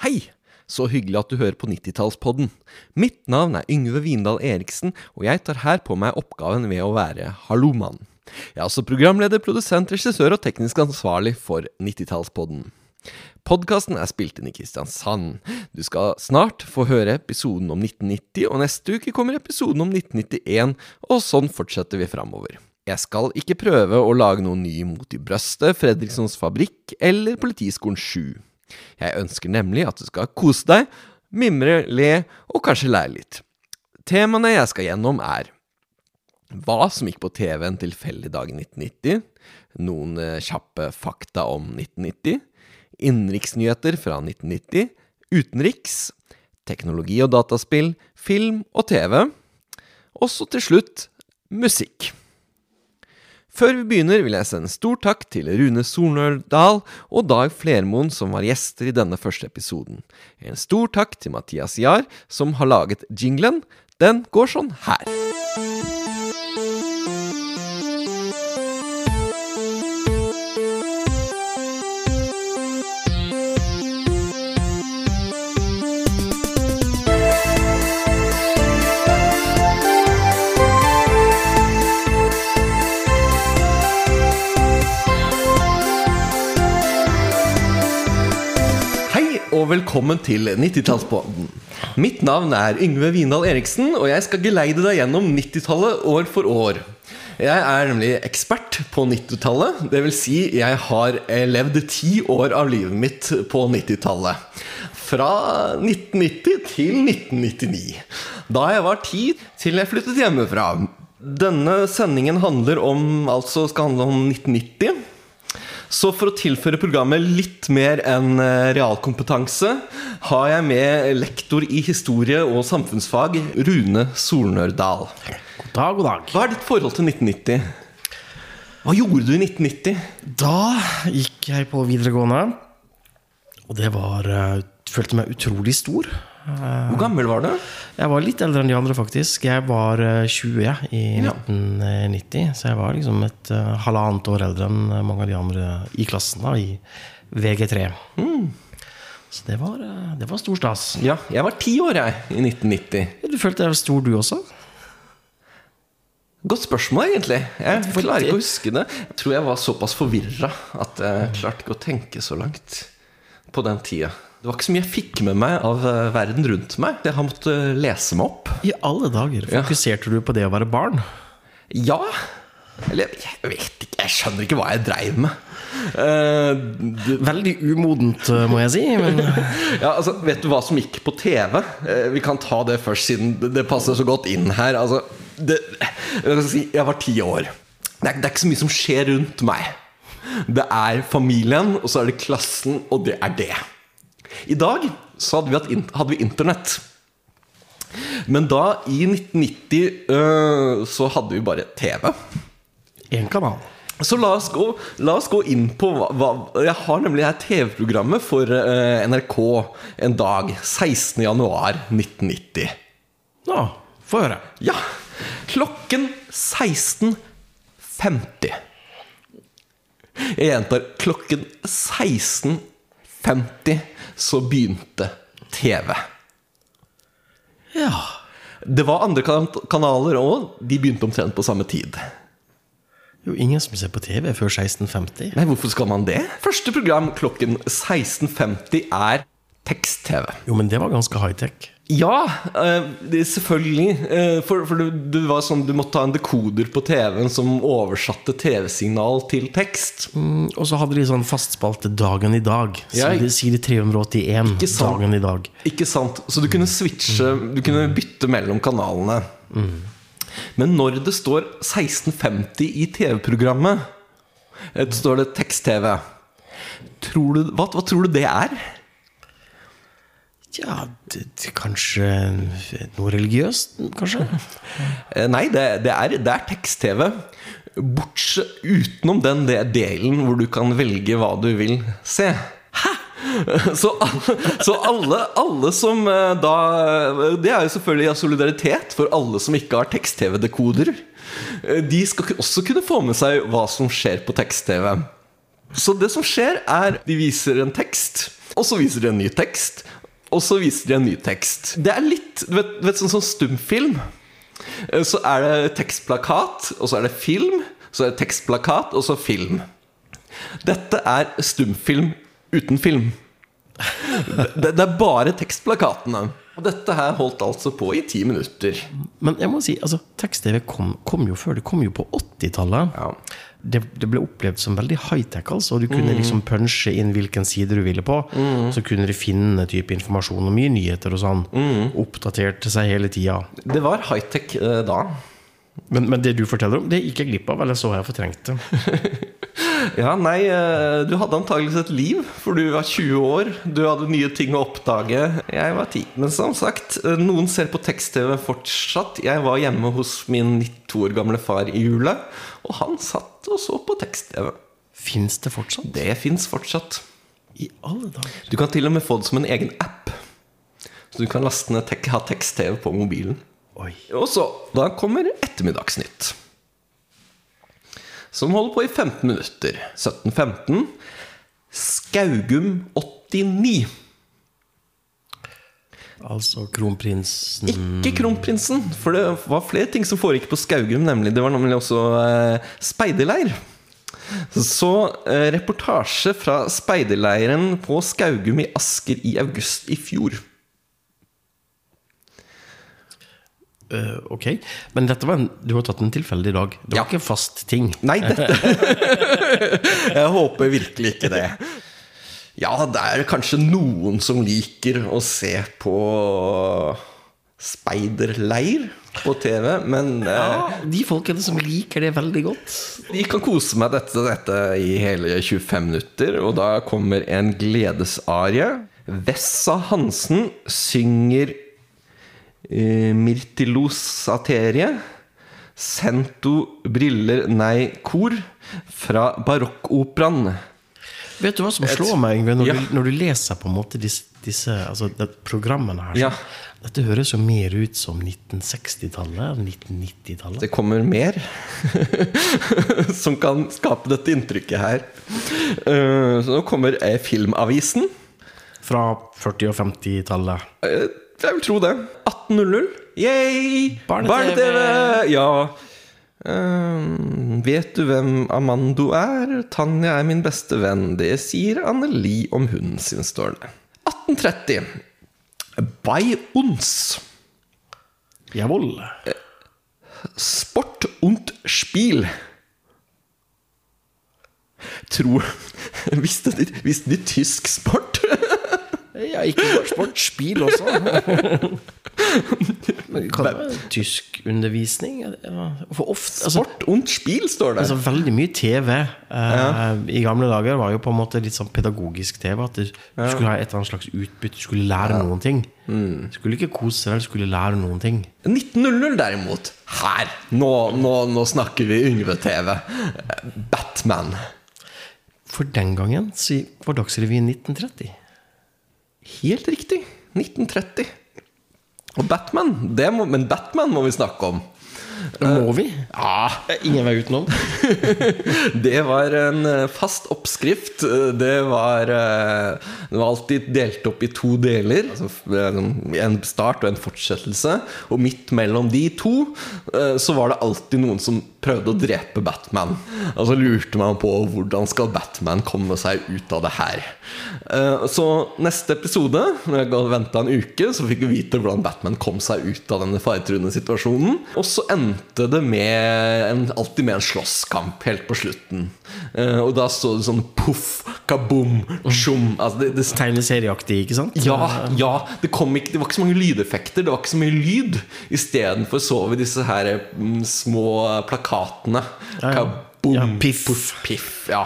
Hei! Så hyggelig at du hører på 90-tallspodden. Mitt navn er Yngve Vindal Eriksen, og jeg tar her på meg oppgaven ved å være hallomann. Jeg er også programleder, produsent, regissør og teknisk ansvarlig for 90-tallspodden. Podkasten er spilt inn i Kristiansand. Du skal snart få høre episoden om 1990, og neste uke kommer episoden om 1991, og sånn fortsetter vi framover. Jeg skal ikke prøve å lage noe ny Mot i brøstet, Fredrikssons Fabrikk eller Politiskolen 7. Jeg ønsker nemlig at du skal kose deg, mimre, le og kanskje lære litt. Temaene jeg skal gjennom er hva som gikk på TV en tilfeldig dag i 1990, noen eh, kjappe fakta om 1990, innenriksnyheter fra 1990, utenriks, teknologi og dataspill, film og TV, og så til slutt musikk. Før vi begynner, vil jeg sende en stor takk til Rune Solnørdal og Dag Flermoen, som var gjester i denne første episoden. En stor takk til Mathias Jahr, som har laget jinglen. Den går sånn her. Og velkommen til 90-tallspodden. Mitt navn er Yngve Vindal Eriksen, og jeg skal geleide deg gjennom 90-tallet år for år. Jeg er nemlig ekspert på 90-tallet. Det vil si, jeg har eh, levd ti år av livet mitt på 90-tallet. Fra 1990 til 1999. Da jeg var ti til jeg flyttet hjemmefra. Denne sendingen handler om, altså skal handle om 1990. Så for å tilføre programmet litt mer enn eh, realkompetanse, har jeg med lektor i historie og samfunnsfag, Rune Solnørdal. God dag, god dag. Hva er ditt forhold til 1990? Hva gjorde du i 1990? Da gikk jeg på videregående, og det var eh, Følte meg utrolig stor. Hvor gammel var du? Jeg var litt eldre enn de andre, faktisk. Jeg var eh, 20 jeg, i Ja. 1990, så jeg var liksom et uh, halvannet år eldre enn mange av de andre i klassen, da, i VG3. Så det var, eh, det var stor stas. Ja, jeg var ti år, jeg, i 1990. Du følte deg stor, du også? Godt spørsmål, egentlig. Jeg klarer ikke å huske det. Jeg tror jeg var såpass forvirra at jeg klarte ikke å tenke så langt på den tida. Det var ikke så mye jeg fikk med meg av eh, verden rundt meg. Jeg har måttet lese meg opp. I alle dager. Ja. Fokuserte du på det å være barn? Ja. Eller jeg vet ikke. Jeg skjønner ikke hva jeg dreiv med. Uh, Veldig umodent, eh, må jeg si. Men ja, altså, vet du hva som gikk på TV? Uh, vi kan ta det først, siden det, passer så godt inn her. Altså, det, jeg var ti år. Det er, det er ikke så mye som skjer rundt meg. Det er familien, og så er det klassen, og det er det. I dag så hadde vi, hadde vi internett. Men da, i 1990, øh, så hadde vi bare TV. én kanal. Så la oss gå, la oss gå inn på hva, hva Jeg har nemlig her TV-programmet for eh, NRK en dag. 16. januar 1990. Nå, få høre. Ja. Klokken 16.50. Jeg gjentar klokken 16.50 så begynte TV. Ja. Det var andre kanaler òg. De begynte omtrent på samme tid. Jo, ingen som ser på TV før 1650. Nei, hvorfor skal man det? Første program klokken 16.50 er tekst-TV. Jo, men det var ganske high-tech. Ja, eh, selvfølgelig. eh, for for det, det var sånn du måtte ha en dekoder på TV-en som oversatte TV-signal til tekst. Mm, og så hadde de sånn fastspalte Dagen i dag. Ja, de sier 381. Ikke sant. Dagen i dag. Ikke sant? Så du kunne switche, du kunne bytte mellom kanalene. Men når det står 1650 i TV-programmet, eh, står det tekst-TV hva, hva tror du det er? Ja, det, det, kanskje noe religiøst, kanskje? Eh, Nei, det, det er, er tekst-TV. Bortsett utenom den de- delen hvor du kan velge hva du vil se. Hæ? Så, så alle, alle som eh, da Det er jo selvfølgelig av solidaritet for alle som ikke har tekst-TV-dekoder. Eh, De skal også kunne få med seg hva som skjer på tekst-TV. Så det som skjer, er de viser en tekst, og så viser de en ny tekst. Og så viser de en ny tekst. Det er litt Du vet, vet sånn sånn stumfilm. Eh, Så er det tekstplakat, og så er det film. Så er det tekstplakat, og så film. Dette er stumfilm uten film. Det, det er bare tekstplakatene. Og dette her holdt altså på i ti minutter. Men jeg må si, altså, tekst-TV kom, kom jo før. Det kom jo på 80-tallet. Ja. Det, det ble opplevd som veldig high-tech. Altså. Du kunne liksom punche inn hvilken side du ville på. Så kunne du finne type informasjon og mye nyheter og sånn. Oppdaterte seg hele tida. Det var high-tech eh, da. Men, men det du forteller om, det gikk jeg glipp av. Eller så har jeg fortrengt det. Ja, nei, eh, du hadde antakeligvis et liv, for du var 20 år. Du hadde nye ting å oppdage. Jeg var 10. Men som sagt, eh, noen ser på tekst-TV fortsatt. Jeg var hjemme hos min 92 år gamle far i jula, og han satt og så på tekst-TV. Fins det fortsatt? Det fins fortsatt. I alle dager. Du kan til og med få det som en egen app. Så du kan laste ned ha tekst-TV på mobilen. Oi. Og så, da kommer Ettermiddagsnytt. Som holder på i 15 minutter. 17.15. Skaugum 89. Altså kronprinsen Ikke kronprinsen, for det var flere ting som foregikk på Skaugum. Nemlig. Det var nemlig også eh, speiderleir. Så eh, reportasje fra speiderleiren på Skaugum i Asker i august i fjor. Eh, Ok, men dette var en, du har tatt en tilfeldig dag. Det var Ja. ikke en fast ting. Nei, dette Jeg håper virkelig ikke det. Ja, det er kanskje noen som liker å se på speiderleir på TV, men eh, Ja, de folkene som liker det veldig godt. de kan kose meg dette, dette i hele 25 minutter, og da kommer en gledesarie. Vessa Hansen synger eh, Mirtilosaterie. Sento briller nei kor fra barokkoperaen. Vet du hva som slår meg, Yngve, når, Ja. du, når du leser på en måte disse, disse altså, det, programmene her? så- Ja. Dette høres jo mer ut som 1960-tallet enn 1990-tallet. Det kommer mer som kan skape dette inntrykket her. Uh, Så nå kommer eh, Filmavisen. Fra 40- og 50-tallet. Jeg vil tro det. 18.00. Yay! Barne-TV. Ja. Eh, vet du hvem Amando er? Tanja er min beste venn. Det sier Anneli om hunden sin, står det. 1830. Bei uns. Jawohl. Sport und Spiel. Tror Visste de, visste de tysk sport? Ja, ikke bare sport, spill også. Men kan det være tysk undervisning? For ofte altså, Sport und spill, står det. altså, Veldig mye TV eh, i gamle dager var jo på en måte litt sånn pedagogisk TV. At du, ja. skulle ha et eller annet slags utbytte, du skulle lære noen ting. Mm. skulle ikke kose deg, skulle lære noen ting. 1900 derimot. Her! Nå, nå, nå snakker vi Yngve-TV. Batman. For den gangen var Dagsrevyen 1930. Helt riktig. 1930. Og Batman, må, men Batman må vi snakke om. Må vi? Ja, Ingen vei utenom. Det var en eh, fast oppskrift. Eh, Det var, eh, det var alltid delt opp i to deler. Altså eh, en start og en fortsettelse. Og midt mellom de to eh, så var det alltid noen som prøvde å drepe Batman. Og så lurte man på hvordan skal Batman komme seg ut av det her. Eh, Så neste episode, når jeg venta en uke, så fikk vi vite hvordan Batman kom seg ut av denne faretruende situasjonen. Og så endte det med en, alltid med en slåsskamp helt på slutten. Uh, og da så det sånn poff, kaboom, tjom altså det, det, Tegneserieaktig, ikke sant? ja, ja det, kom ikke, det var ikke så mange lydeffekter, det var ikke så mye lyd. Istedenfor så vi disse her mm, små plakatene. Ja, ja. Kaboom, Ja, piff. poff, piff. Ja.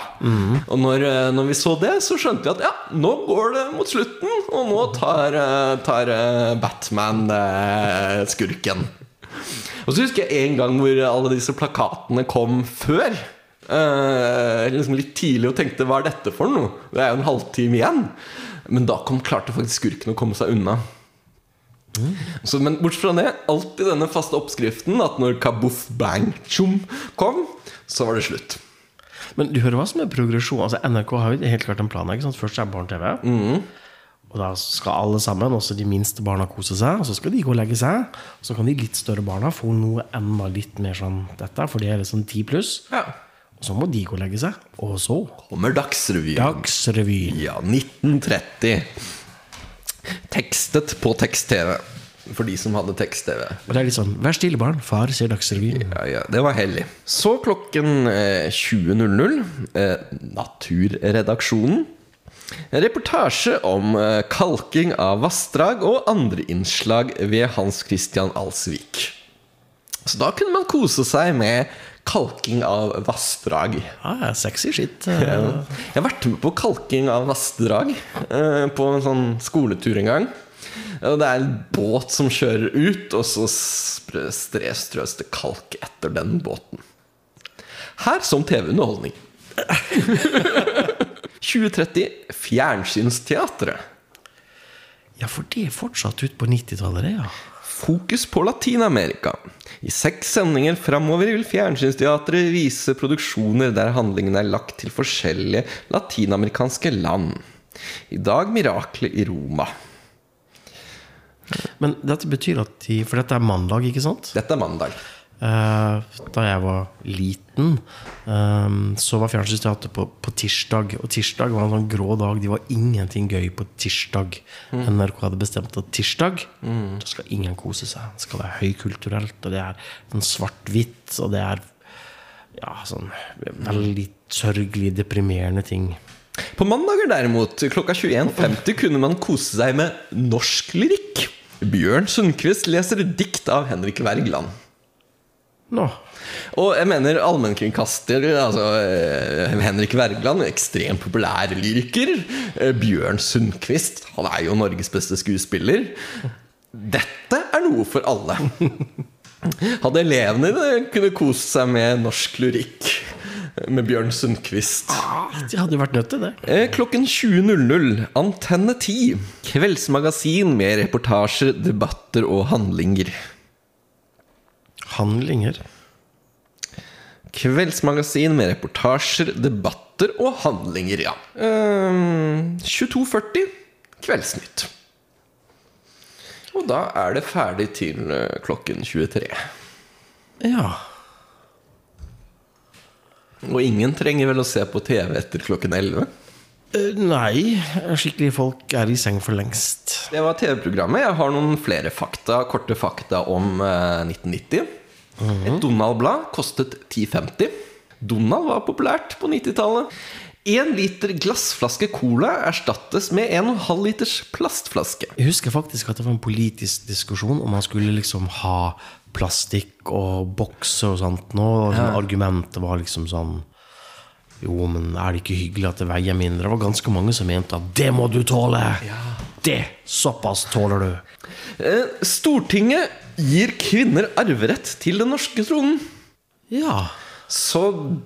Og når, eh, når vi så det, så skjønte vi at ja, nå går det mot slutten, og nå tar, eh, tar Batman eh, skurken. Og så husker jeg en gang hvor alle disse plakatene kom før. Uh, liksom litt tidlig og tenkte hva er dette for noe? Det er jo en halvtime igjen. Men da kom, klarte faktisk skurken å komme seg unna. Så, men bortsett fra det, alltid denne faste oppskriften at når kabuff bang, tjom kom, så var det slutt. Men du hører hva som er progresjon? Altså NRK har jo helt klart en plan. ikke sant? Først er barne-TV. Og da skal alle sammen, også de minste barna, kose seg. Og så skal de gå og legge seg. Og så kan de litt større barna få noe enda litt mer sånn dette, for de er liksom ti pluss. Ja. Og så må de gå og legge seg. Og så Kommer Dagsrevyen. Dagsrevyen. Ja, 1930. Tekstet på tekst-TV. For de som hadde tekst-TV. Og det er litt sånn Vær stille, barn. Far ser Dagsrevyen. Ja, ja, det var hellig. Så klokken eh, 20.00, eh, Naturredaksjonen. En reportasje om eh, kalking av vassdrag og andre innslag ved Hans Christian Alsvik. Så da kunne man kose seg med kalking av vassdrag. Ja, sexy shit. Jeg har vært med på kalking av vassdrag eh, på en sånn skoletur en gang. Og det er en båt som kjører ut, og så strøs det kalk etter den båten. Her som TV-underholdning. 2030 Fjernsynsteatret. Ja, for det er fortsatt ut på 90-tallet, det, ja. Fokus på Latin-Amerika. I seks sendinger framover vil Fjernsynsteatret vise produksjoner der handlingen er lagt til forskjellige latinamerikanske land. I dag miraklet i Roma. Men dette betyr at de For dette er mandag, ikke sant? Dette er mandag. Eh, da jeg var liten, eh, så var Fjernsynsteatret på, på tirsdag. Og tirsdag var en sånn grå dag. Det var ingenting gøy på tirsdag. NRK hadde bestemt at tirsdag Da skal ingen kose seg. Det skal være høykulturelt, og det er sånn svart-hvitt, og det er ja, sånn veldig sørgelig, deprimerende ting. På mandager derimot, klokka 21.50, kunne man kose seg med norsk lyrikk. Bjørn Sundquist leser dikt av Henrik Wergeland. Nå. Og jeg mener allmennkringkaster altså, eh, Henrik Wergeland, ekstremt populær lyriker. Eh, Bjørn Sundquist, han er jo Norges beste skuespiller. Dette er noe for alle. Hadde elevene kunne kose seg med norsk lyrikk med Bjørn Sundquist. De hadde jo vært nødt til det. Eh, Klokken 20.00 Antenne 10 Kveldsmagasin med reportasjer, debatter og handlinger Handlinger. Kveldsmagasin med reportasjer, debatter og handlinger, ja. Um, 22.40 Kveldsnytt. Og da er det ferdig til eh, klokken 23. Ja. Og ingen trenger vel å se på TV etter klokken 11? Eh, Nei, skikkelige folk er i seng for lengst. Det var TV-programmet. Jeg har noen flere fakta, korte fakta om 1990. Et Donald-blad kostet 10,50. Donald var populært på 90-tallet. Én liter glassflaske cola erstattes med 1,5 liters plastflaske. Jeg husker faktisk at det var en politisk diskusjon om man skulle liksom ha plastikk og bokser og sånt nå. Og sånn Argumentet var liksom sånn Jo, men er det ikke hyggelig at det veier mindre? Det var ganske mange som mente at det må du tåle! Det! Såpass tåler du. Eh, Stortinget gir kvinner arverett til den norske tronen. Ja. Så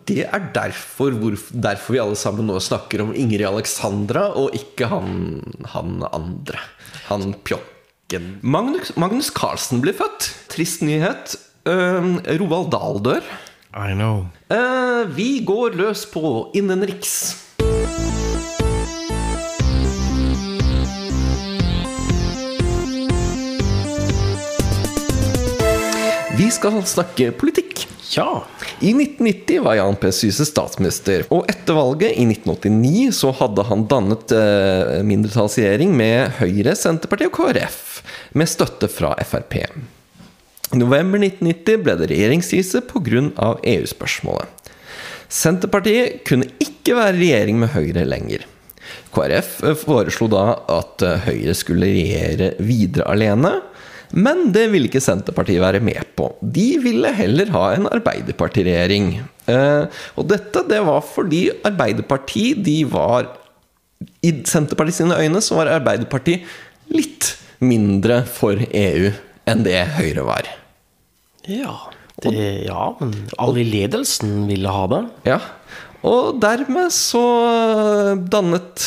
det er derfor, hvor, derfor vi alle sammen nå snakker om Ingrid Alexandra, og ikke han, han andre. Han pjokken. Magnus, Magnus Carlsen blir født. Trist nyhet. Uh, Roald Dahl dør. I know. Uh, vi går løs på innenriks. Vi skal snakke politikk. Ja. I 1990 var Jan P. Syse statsminister, og etter valget i 1989 så hadde han dannet eh, mindretallsregjering med Høyre, Senterpartiet og KrF, med støtte fra Frp. I november 1990 ble det regjeringskrise pga. EU-spørsmålet. Senterpartiet kunne ikke være regjering med Høyre lenger. KrF foreslo da at eh, Høyre skulle regjere videre alene. Men det ville ikke Senterpartiet være med på. De ville heller ha en Arbeiderpartiregjering. Eh, og dette det var fordi Arbeiderpartiet de var I Senterpartiet sine øyne så var Arbeiderpartiet litt mindre for EU enn det Høyre var. Ja. Det, ja, men alle i ledelsen ville ha det. Ja, og dermed så dannet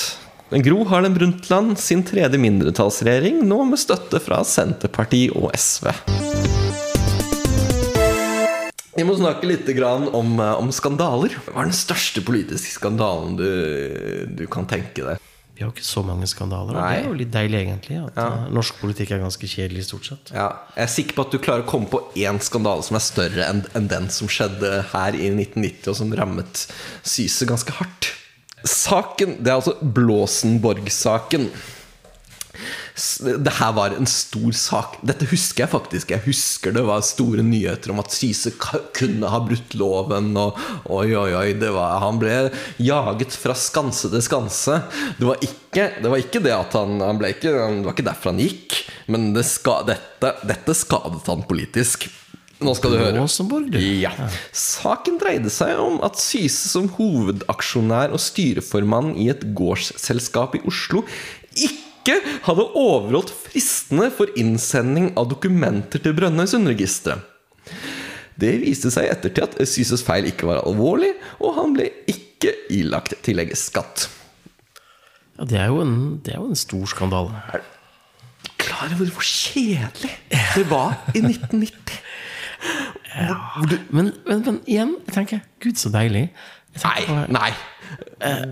Gro Harlem Brundtland sin tredje mindretallsregjering, nå med støtte fra Senterpartiet og SV. Vi må snakke litt om, eh, om skandaler. Hva er den største politiske skandalen du, du kan tenke deg? Vi har jo ikke så mange skandaler. Og det er jo litt deilig, egentlig. At ja. norsk politikk er ganske kjedelig, stort sett. Ja, jeg er sikker på at du klarer å komme på én skandale som er større enn enn den som skjedde her i 1990, og som rammet Syse ganske hardt. Saken, Det er altså Blåsenborg-saken. Det her var en stor sak. Dette husker jeg faktisk. Jeg husker det var store nyheter om at Syse kunne ha brutt loven. Og oi, oi, oi, var, han ble jaget fra skanse til skanse. Det var ikke det, var ikke det at han, han ble ikke Det var ikke derfor han gikk. Men det ska, dette, dette skadet han politisk. Nå skal du høre. Rosenborg, du. Ja. Saken dreide seg om at Syse som hovedaksjonær og styreformann i et gårdsselskap i Oslo ikke hadde overholdt fristene for innsending av dokumenter til Brønnøysundregisteret. Det viste seg i ettertid at Syses feil ikke var alvorlig, og han ble ikke ilagt tilleggsskatt. Ja, det er jo en, det er jo en stor skandale. Klar over hvor kjedelig det var i 1990? Men, men, men igjen, jeg tenker Gud, så deilig. Nei, på- nei. Eh,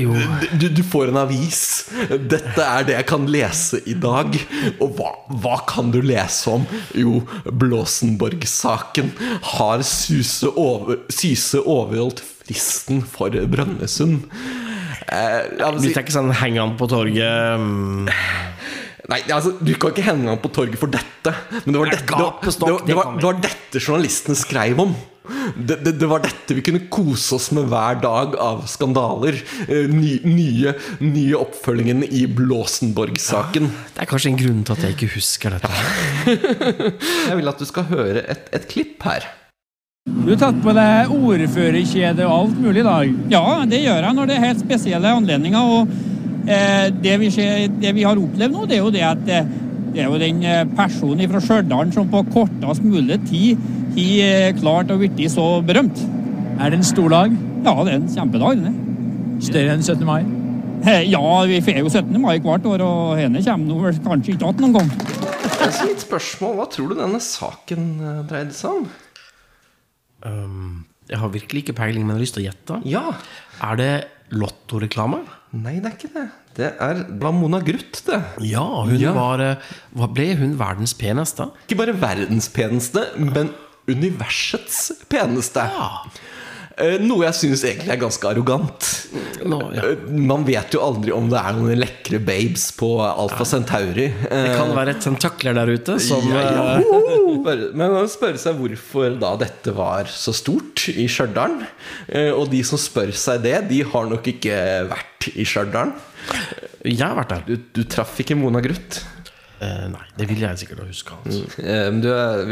Jo, Du, du får en avis. Dette er det jeg kan lese i dag. Og hva, hva kan du lese om? Jo, Blåsenborg-saken. Har Syse, over, Syse overholdt fristen for Brønnøysund? Eh, si, det er ikke sånn henger han på torget mm, nei, altså, du kan ikke henge ham på torget for dette. Men det var dette, det var, det var, det det var, det var dette journalistene skrev om. Det, det, det var dette vi kunne kose oss med hver dag av skandaler. Eh, Ny, nye, nye oppfølgingen i Blåsenborg-saken. Det er kanskje en grunn til at jeg ikke husker dette. Jeg vil at du skal høre et, et klipp her. Du har tatt på deg ordførerkjede og alt mulig i dag. Ja, det gjør jeg når det er helt spesielle anledninger. Og det, vi ser, det vi har opplevd nå, det er jo det at eh, det er jo den eh, personen fra Stjørdal som på kortest mulig tid har eh, klart å bli så berømt. Er det en stor dag? Ja, det er en kjempedag. det. Større enn 17. mai? Eh, Ja, vi får jo 17. mai hvert år, og henne kommer nå vel kanskje ikke igjen noen gang. Så mitt spørsmål, Hva tror du denne saken eh, dreide seg om? Um, jeg har virkelig ikke peiling, men jeg har lyst til å gjette. Ja. Er det lottoreklame? Nei, det er ikke det. Det er var Mona Gruth, det. Ja, hun Ja. var eh, hva Ble hun verdens peneste? Ikke bare verdens peneste, men universets peneste. Ja. Eh, Noe jeg syns egentlig er ganske arrogant. Nå, ja. Eh, Man vet jo aldri om det er noen lekre babes på Alfa Centauri. Det kan være et tentakler der ute som ja, ja. eh, Men man spørre seg hvorfor da dette var så stort i Stjørdal. Eh, Og de som spør seg det, de har nok ikke vært i Stjørdal. Jeg har vært der. Du, du traff ikke Mona Gruth. Eh, nei, det vil jeg sikkert huske. Altså. Eh, Du,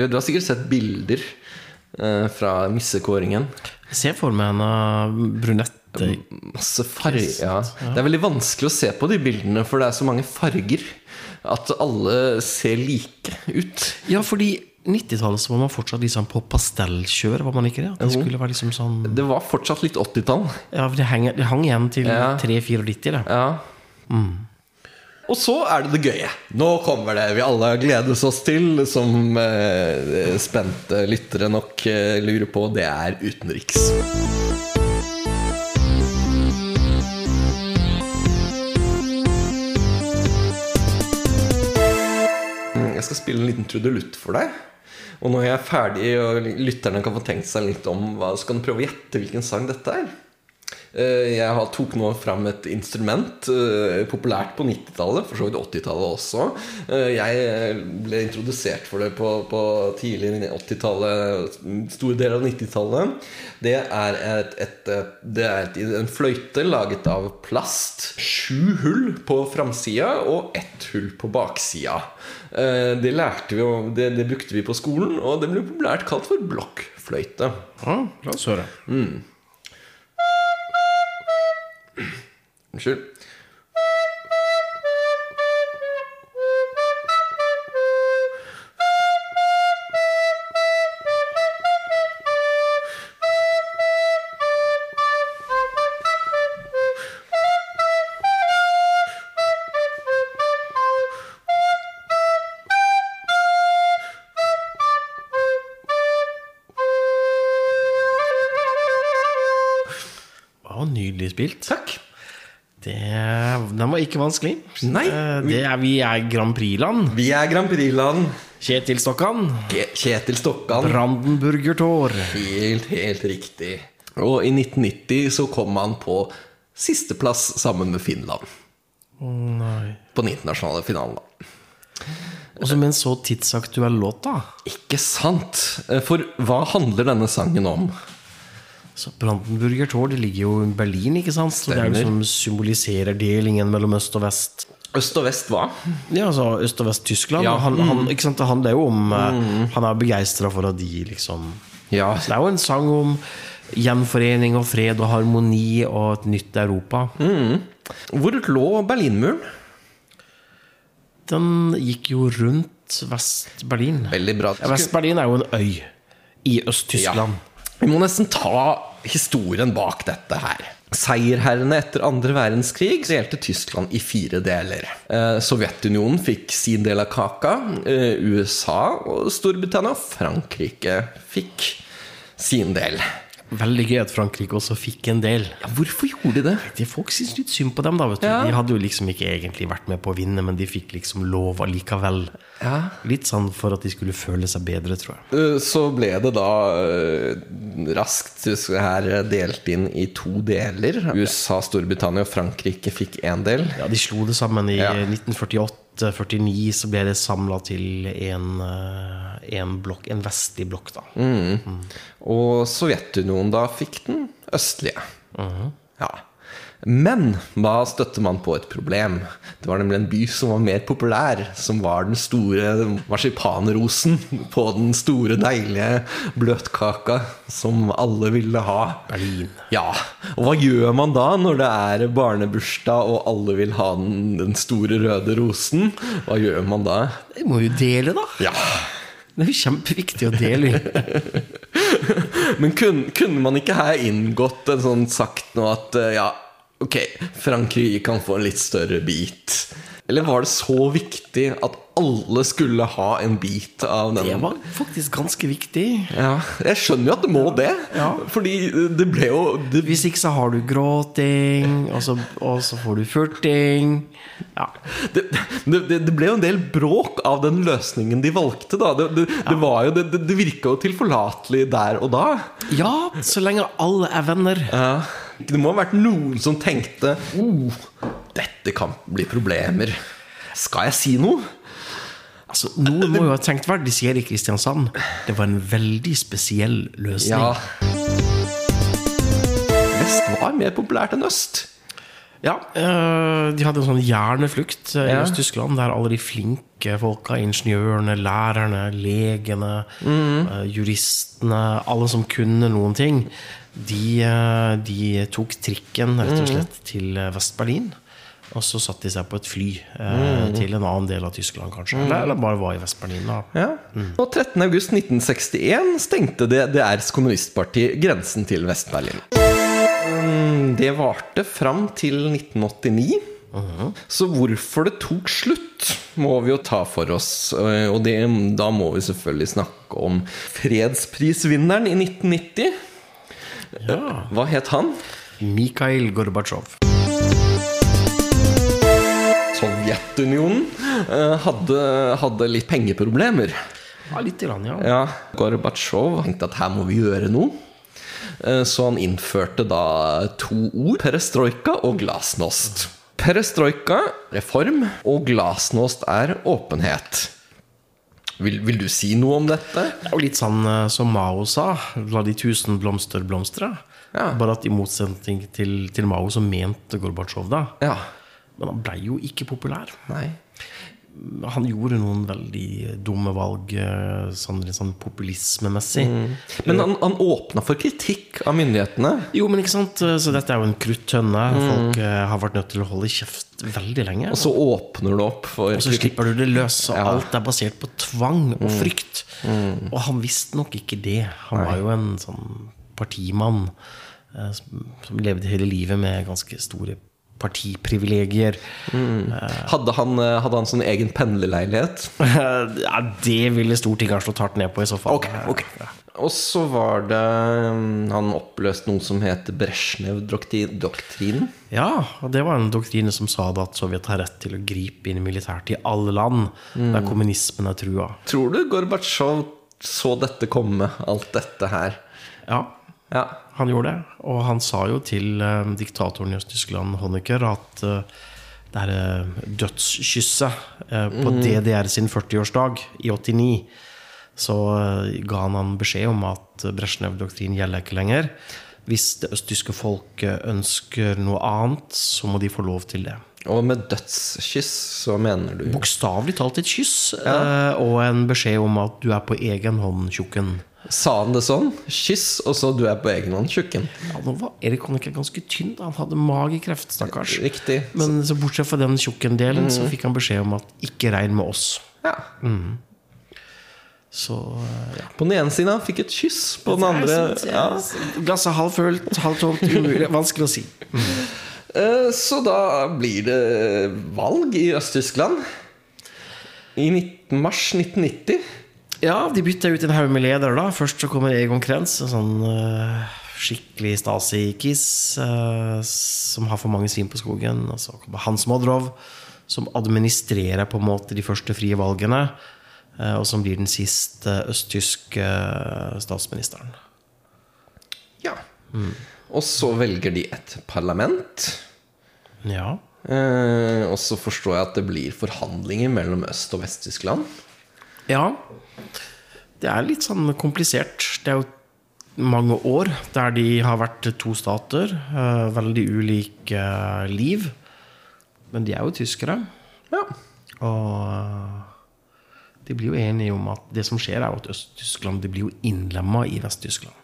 du har sikkert sett bilder eh, fra missekåringen. Jeg ser for meg henne brunette Masse farger. Ja. Det er veldig vanskelig å se på de bildene, for det er så mange farger. At alle ser like ut. Ja, fordi 90-tallet så var man fortsatt liksom på pastellkjør, var man ikke det? Det skulle være liksom sånn Det var fortsatt litt 80-tall. Ja, for det, henger, det hang igjen til Ja. 3-94, det. Ja. Og så er det det gøye. Nå kommer det vi alle gledes oss til, som eh, spente lyttere nok eh, lurer på. Det er utenriks. Mm, Jeg skal spille en liten trudelutt for deg. Og når jeg er ferdig, og lytterne kan få tenkt seg litt om hva, så kan du prøve å gjette hvilken sang dette er. Eh, Jeg tok nå fram et instrument eh, populært på 90-tallet, for så vidt 80-tallet også. Eh, Jeg ble introdusert for det på, på tidlig 80-tallet, store deler av 90-tallet. Det er, et, et, det er et, en fløyte laget av plast. Sju hull på framsida og ett hull på baksida. Det, lærte vi, om- det, det brukte vi på skolen, og det ble populært kalt for blokkfløyte. Ja, la oss høre. Unnskyld. Nydelig spilt. Takk. Det, den var ikke vanskelig. Nei. Eh, Det er, vi er Grand Prix-land. Vi er Grand Prix-land. Kjetil Stokkan. Kjetil Stokkan. Brandenburger Tor. Helt, helt riktig. Og i 1990 så kom han på sisteplass sammen med Finland. Nei. På den internasjonale finalen, da. Og så med en så tidsaktuell låt, da. Ikke sant? Eh, For hva handler denne sangen om? Så Brandenburger Tor det ligger jo i Berlin, ikke sant? Så det er jo som symboliserer delingen mellom øst og vest. Øst og vest hva? Ja, altså Øst- og Vest-Tyskland. Ja. og Han, han, ikke sant? det handler jo om mm. Han er begeistra for at de liksom Ja, Så det er jo en sang om gjenforening og fred og harmoni og et nytt Europa. Hvor lå Berlinmuren? Den gikk jo rundt Vest-Berlin. Vest-Berlin er jo en øy i Øst-Tyskland. Vi må nesten ta historien bak dette her. Seierherrene etter andre verdenskrig delte Tyskland i fire deler. Eh, Sovjetunionen fikk sin del av kaka. Eh, USA og Storbritannia og Frankrike fikk sin del. Veldig gøy at Frankrike også fikk en del. Ja, Hvorfor gjorde de det? De folk syntes litt synd på dem. da, vet du. Ja. De hadde jo liksom ikke egentlig vært med på å vinne, men de fikk liksom lov allikevel. Ja. Litt sånn for at de skulle føle seg bedre, tror jeg. Eh, så ble det da eh, raskt her eh, delt inn i to deler. USA, Storbritannia og Frankrike fikk én del. Ja, de slo det sammen i 1948. 49 så ble det samla til en, eh, en, blokk, en vestlig blokk, da. Mm. Mm. Og Sovjetunionen da fikk den østlige. Mm. Ja. Men da støtte man på et problem. Det var nemlig en by som var mer populær, som var den store marsipanrosen på den store, deilige bløtkaka som alle ville ha. Berlin. Ja, og hva gjør man da når det er barnebursdag og alle vil ha den, den store røde rosen? Hva gjør man da? Det må jo dele, da. Ja, Det er jo kjempeviktig å dele. Men kunne, kunne man ikke her inngått en sånn sagt nå at eh, ja, ok, Frankrike kan få en litt større bit? Eller var det så viktig at alle skulle ha en bit av den? Det var faktisk ganske viktig. Ja, jeg skjønner jo at det må det. Ja. Fordi det ble jo det, Hvis ikke så har du gråting, og så, og så får du furting. Ja. det, det, det ble jo en del bråk av den løsningen de valgte. da Det, det, det, var jo, det virka jo tilforlatelig der og da. ja, så lenge alle er venner. Ja. Det må ha vært noen som tenkte oh, dette kan bli problemer. Skal jeg si noe? Altså, Noen må jo ha tenkt hva de sier i Kristiansand. Det var en veldig spesiell løsning. Ja. Vest var mer populært enn øst. Ja, eh, De hadde en sånn hjerneflukt eh, i Ja. Øst-Tyskland, der alle de flinke folka, ingeniørene, lærerne, legene, Mm. eh, juristene, alle som kunne noen ting, de, de tok trikken rett Mm. og slett til Vest-Berlin. Og så satte de seg på et fly eh, Mm. til en annen del av Tyskland, kanskje. Eller, eller bare var i Vest-Berlin. Ja. Mm. Og 13. august 1961 stengte DDRs kommunistparti grensen til Vest-Berlin. Mm, Det varte fram til 1989. Så hvorfor det tok slutt, må vi jo ta for oss. Eh, Og det, da må vi selvfølgelig snakke om fredsprisvinneren i 1990. Ja. Hva het han? Mikhail Gorbatsjov. Sovjetunionen eh, hadde, hadde litt pengeproblemer. Ja, litt grann, ja. Ja, Gorbatsjov tenkte at her må vi gjøre noe. Eh, Så han innførte da to ord, perestrojka og glasnost. Perestrojka reform, og glasnost er åpenhet. Vil, vil du si noe om dette? Det er jo litt sånn eh, som Mao sa. La de tusen blomster blomstre. Ja. Bare at i motsetning til, til Mao, så mente Gorbatsjov da. Ja. Men han blei jo ikke populær. Nei. Han gjorde noen veldig dumme valg, eh, sånn, sånn populismemessig. Men han, han åpna for kritikk av myndighetene. Jo, men ikke sant, så dette er jo en kruttønne. Folk eh, har vært nødt til å holde kjeft veldig lenge. Og så åpner du opp for Og så slipper du det løs, og Ja. alt er basert på tvang og frykt. Og han visste nok ikke det. Han var jo en sånn partimann eh, som, som levde hele livet med ganske store partiprivilegier. Hadde han, eh, hadde han sånn egen pendlerleilighet? ja, det ville Stortinget ha slått hardt ned på i så fall. Ok, okay. Og så var det mm, Han oppløste noe som heter Brezjnev-doktrinen. Ja, og det var en doktrine som sa at Sovjet har rett til å gripe inn militært i alle land der kommunismen er trua. Tror du Gorbatsjov så dette komme, alt dette her? Ja, Ja. han gjorde det. Og han sa jo til eh, diktatoren i Øst-Tyskland, Honecker, at eh, det derre eh, dødskysset eh, på DDR sin 40-årsdag i 89 så eh, ga han han beskjed om at Brezjnev-doktrinen gjelder ikke lenger. Hvis det østtyske folket ønsker noe annet, så må de få lov til det. Og med dødskyss så mener du Bokstavelig talt et kyss, eh, og en beskjed om at du er på egen hånd, tjukken. Sa han det sånn? Kyss, og så du er på egen hånd, tjukken. Ja, nå var Erik Honecker ganske tynn. Han hadde magekreft, stakkars. Riktig. Men så bortsett fra den tjukken-delen, så fikk han beskjed om at ikke regn med oss. Ja. Så eh, ja. På den ene siden han fikk et kyss, på den andre ja. Glasset halvfullt, halvtomt. Vanskelig å si. Eh, Så da blir det valg i Øst-Tyskland. I 19 mars 1990. Ja, de bytta ut en haug med ledere, da. Først så kommer Egon Krenz, en sånn uh, skikkelig Stasi-kis uh, som har for mange svin på skogen. Og så kommer Hans Modrov, som administrerer på en måte de første frie valgene. Uh, og som blir den siste østtyske eh, statsministeren. Ja. Og så velger de et parlament. Ja. Eh, og så forstår jeg at det blir forhandlinger mellom Øst- og Vest-Tyskland. Ja. Det er litt sånn komplisert. Det er jo mange år der de har vært to stater. eh, veldig ulike eh, liv. Men de er jo tyskere. Ja. Og eh, de blir jo enige om at det som skjer, er at Øst-Tyskland blir jo innlemma i Vest-Tyskland.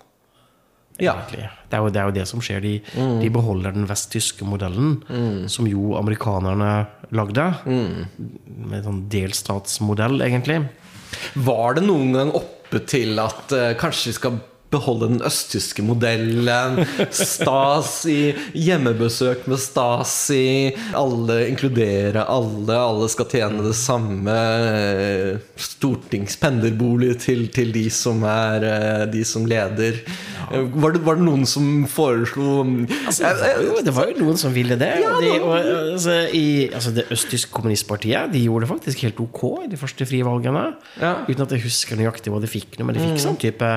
Ja. Det er, jo, det er jo det som skjer. De, de beholder den vesttyske modellen, som jo amerikanerne lagde. Med sånn delstatsmodell, egentlig. Var det noen gang oppe til at uh, kanskje vi skal beholde den østtyske modellen? Stasi, hjemmebesøk med Stasi, alle inkluderer alle, alle skal tjene det samme. eh, Stortingspendlerbolig til, til de som er eh, de som leder. Var, det, var det noen som foreslo Altså, det, var jo, det var jo noen som ville det. Ja, de, og, altså, i, altså, det østtyske kommunistpartiet De gjorde det faktisk helt ok i de første frie valgene. Ja. Uten at jeg husker nøyaktig hva de fikk, men de fikk sånn type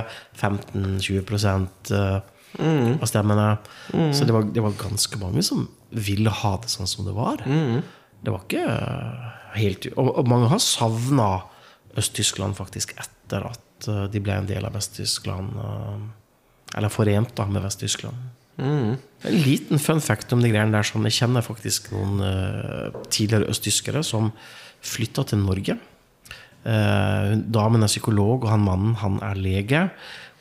15-20 uh, av stemmene. Så det var, det var ganske mange som ville ha det sånn som det var. Det var ikke eh, helt Og, og mange har savna Øst-Tyskland faktisk etter at eh, de ble en del av Vest-Tyskland. eh, eller forent da med Vest-Tyskland. En liten fun fact om de greiene der. Sånn, jeg kjenner faktisk noen uh, tidligere østtyskere som flytta til Norge. Uh, damen er psykolog, og han mannen han er lege.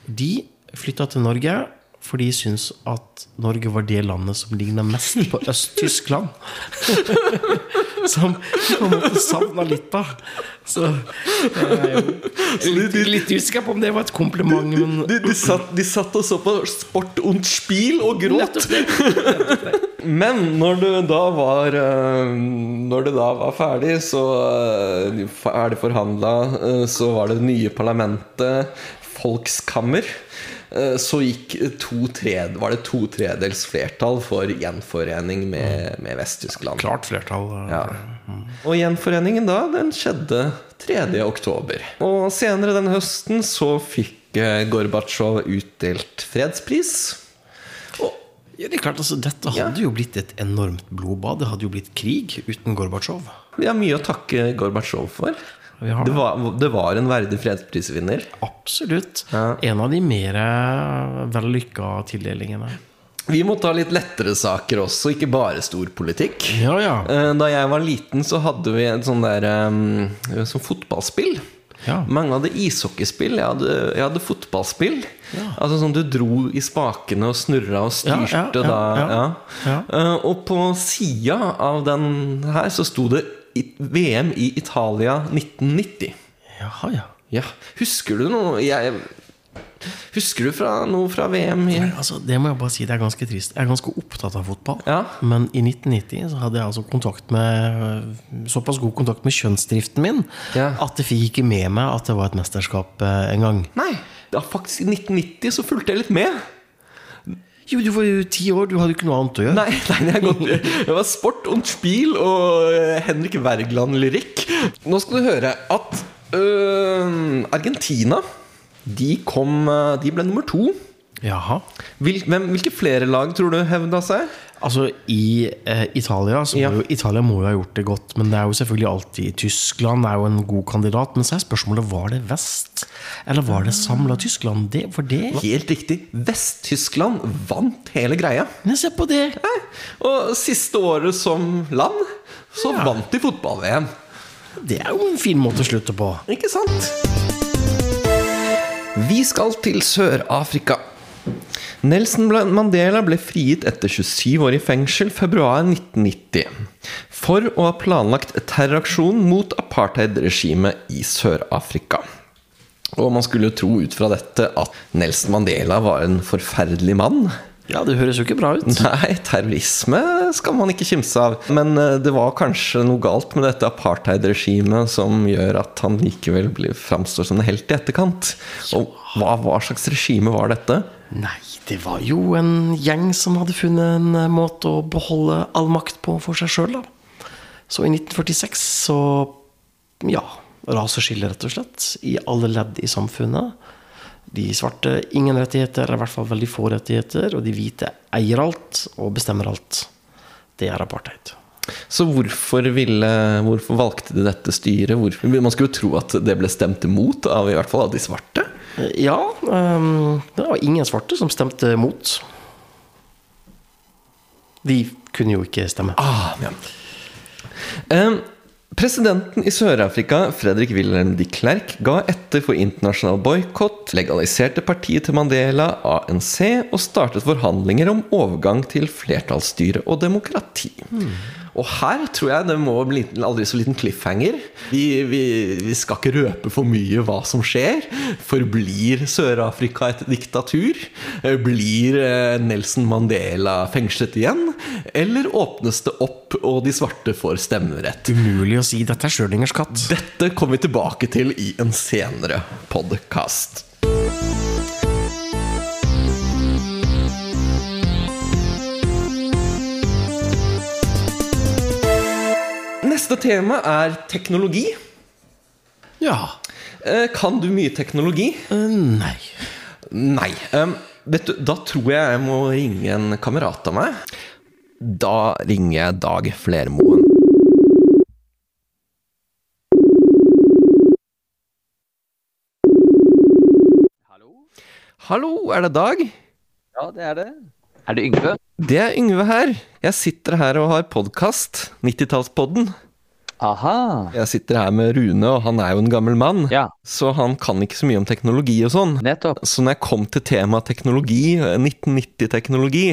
De flytta til Norge fordi de syntes at Norge var det landet som ligna mest på Øst-Tyskland. som de på en måte savna litt, da. Så er litt, litt usikker på om det var et kompliment, men de, de, satt, de satt og så på Sport und Spiel og gråt. Men når det da var eh, Når det da var ferdig, så er ferdig forhandla, eh, så var det det nye parlamentet, Folkskammer. eh, Så gikk to tred, var det to tredels flertall for gjenforening med, med Vest-Tyskland. klart flertall. eh, Ja. Og gjenforeningen da, den skjedde 3. oktober. Og senere den høsten så fikk eh, Gorbatsjov utdelt fredspris. Og Ja, det er klart, altså, Dette hadde jo blitt et enormt blodbad. Det hadde jo blitt krig uten Gorbatsjov. vi har mye å takke Gorbatsjov for. Det det. var, det var en verdig fredsprisvinner. Absolutt. Ja. En av de mer eh, vellykka tildelingene. Vi må ta litt lettere saker også, ikke bare storpolitikk. Ja, ja. Eh, Da jeg var liten, så hadde vi et sånn der eh, sånn fotballspill. Ja. Mange hadde ishockeyspill. Jeg hadde, jeg hadde fotballspill. Ja. Altså sånn Du dro i spakene og snurra og styrte ja, da. Og på sida av den her så sto det VM i Italia 1990. Jaha, ja. Ja, Husker du noe jeg, Husker du fra noe fra VM? I, Altså, det må jeg bare si, det er ganske trist. Jeg er ganske opptatt av fotball. Ja. Men i 1990 så hadde jeg altså kontakt med såpass god kontakt med kjønnsdriften min Ja. at jeg fikk ikke med meg at det var et mesterskap eh, en gang. Nei. Ja, faktisk i 1990 så fulgte jeg litt med. Jo, du var jo ti år, du hadde ikke noe annet å gjøre. Nei, nei jeg gått, det var sport und spiel og eh, Henrik Wergeland-lyrikk. Nå skal du høre at øh, Argentina de, kom, øh, de ble nummer to. Jaha. Hvil, hvem, hvilke flere lag tror du hevda seg? Altså, i eh, Italia så Ja. jo, Italia må jo ha gjort det godt, men det er jo selvfølgelig alltid Tyskland er jo en god kandidat. Men så er spørsmålet var det vest, eller var det samla Tyskland? Det, for det Helt riktig. Vest-Tyskland vant hele greia. Men se på det! Og siste året som land så vant de fotball-VM. Det er jo en fin måte å slutte på. Ikke sant? Vi skal til Sør-Afrika. Nelson Mandela ble frigitt etter 27 år i fengsel februar 1990 for å ha planlagt terroraksjon mot apartheid-regimet i Sør-Afrika. Og man skulle jo tro ut fra dette at Nelson Mandela var en forferdelig mann. Ja, det høres jo ikke bra ut. Nei, terrorisme skal man ikke kimse av. Men eh, det var kanskje noe galt med dette apartheid-regimet som gjør at han likevel blir- framstår som en helt i etterkant. Og hva, hva slags regime var dette? Nei, det var jo en gjeng som hadde funnet en eh, måte å beholde all makt på for seg sjøl, da. Så i 1946 så ja, raseskille, rett og slett, i alle ledd i samfunnet. De svarte ingen rettigheter, eller i hvert fall veldig få rettigheter, og de hvite eier alt og bestemmer alt. Det er apartheid. Så hvorfor, ville, hvorfor valgte de dette styret? Hvorfor, man skulle jo tro at det ble stemt imot av i hvert fall av de svarte. Ja, ehm, det var ingen svarte som stemte mot. De kunne jo ikke stemme. Ah, ja. um, presidenten i Sør-Afrika, Fredrik Wilhelm de Klerk, ga etter for internasjonal boikott, legaliserte partiet til Mandela, ANC, og startet forhandlinger om overgang til flertallsstyre og demokrati. Og her tror jeg det må bli en aldri så liten cliffhanger. Vi, vi, vi skal ikke røpe for mye hva som skjer. Forblir Sør-Afrika et diktatur? Eh, Blir eh, Nelson Mandela fengslet igjen? Eller åpnes det opp, og de svarte får stemmerett? Umulig å si. Dette er Schrødingers katt. Dette kommer vi tilbake til i en senere podkast. Neste tema er teknologi. Ja. Eh, Kan du mye teknologi? Eh, Nei. Nei. Vet du, da tror jeg jeg må ringe en kamerat av meg. Da ringer jeg Dag Flermoen. Hallo, er det Dag? Ja, det er det. Er det Yngve? Det er Yngve her. Jeg sitter her og har podkast. 90-tallspodden. Aha. Jeg sitter her med Rune, og han er jo en gammel mann. Ja, Så han kan ikke så mye om teknologi og sånn. nettopp. Så når jeg kom til temaet teknologi, 1990-teknologi,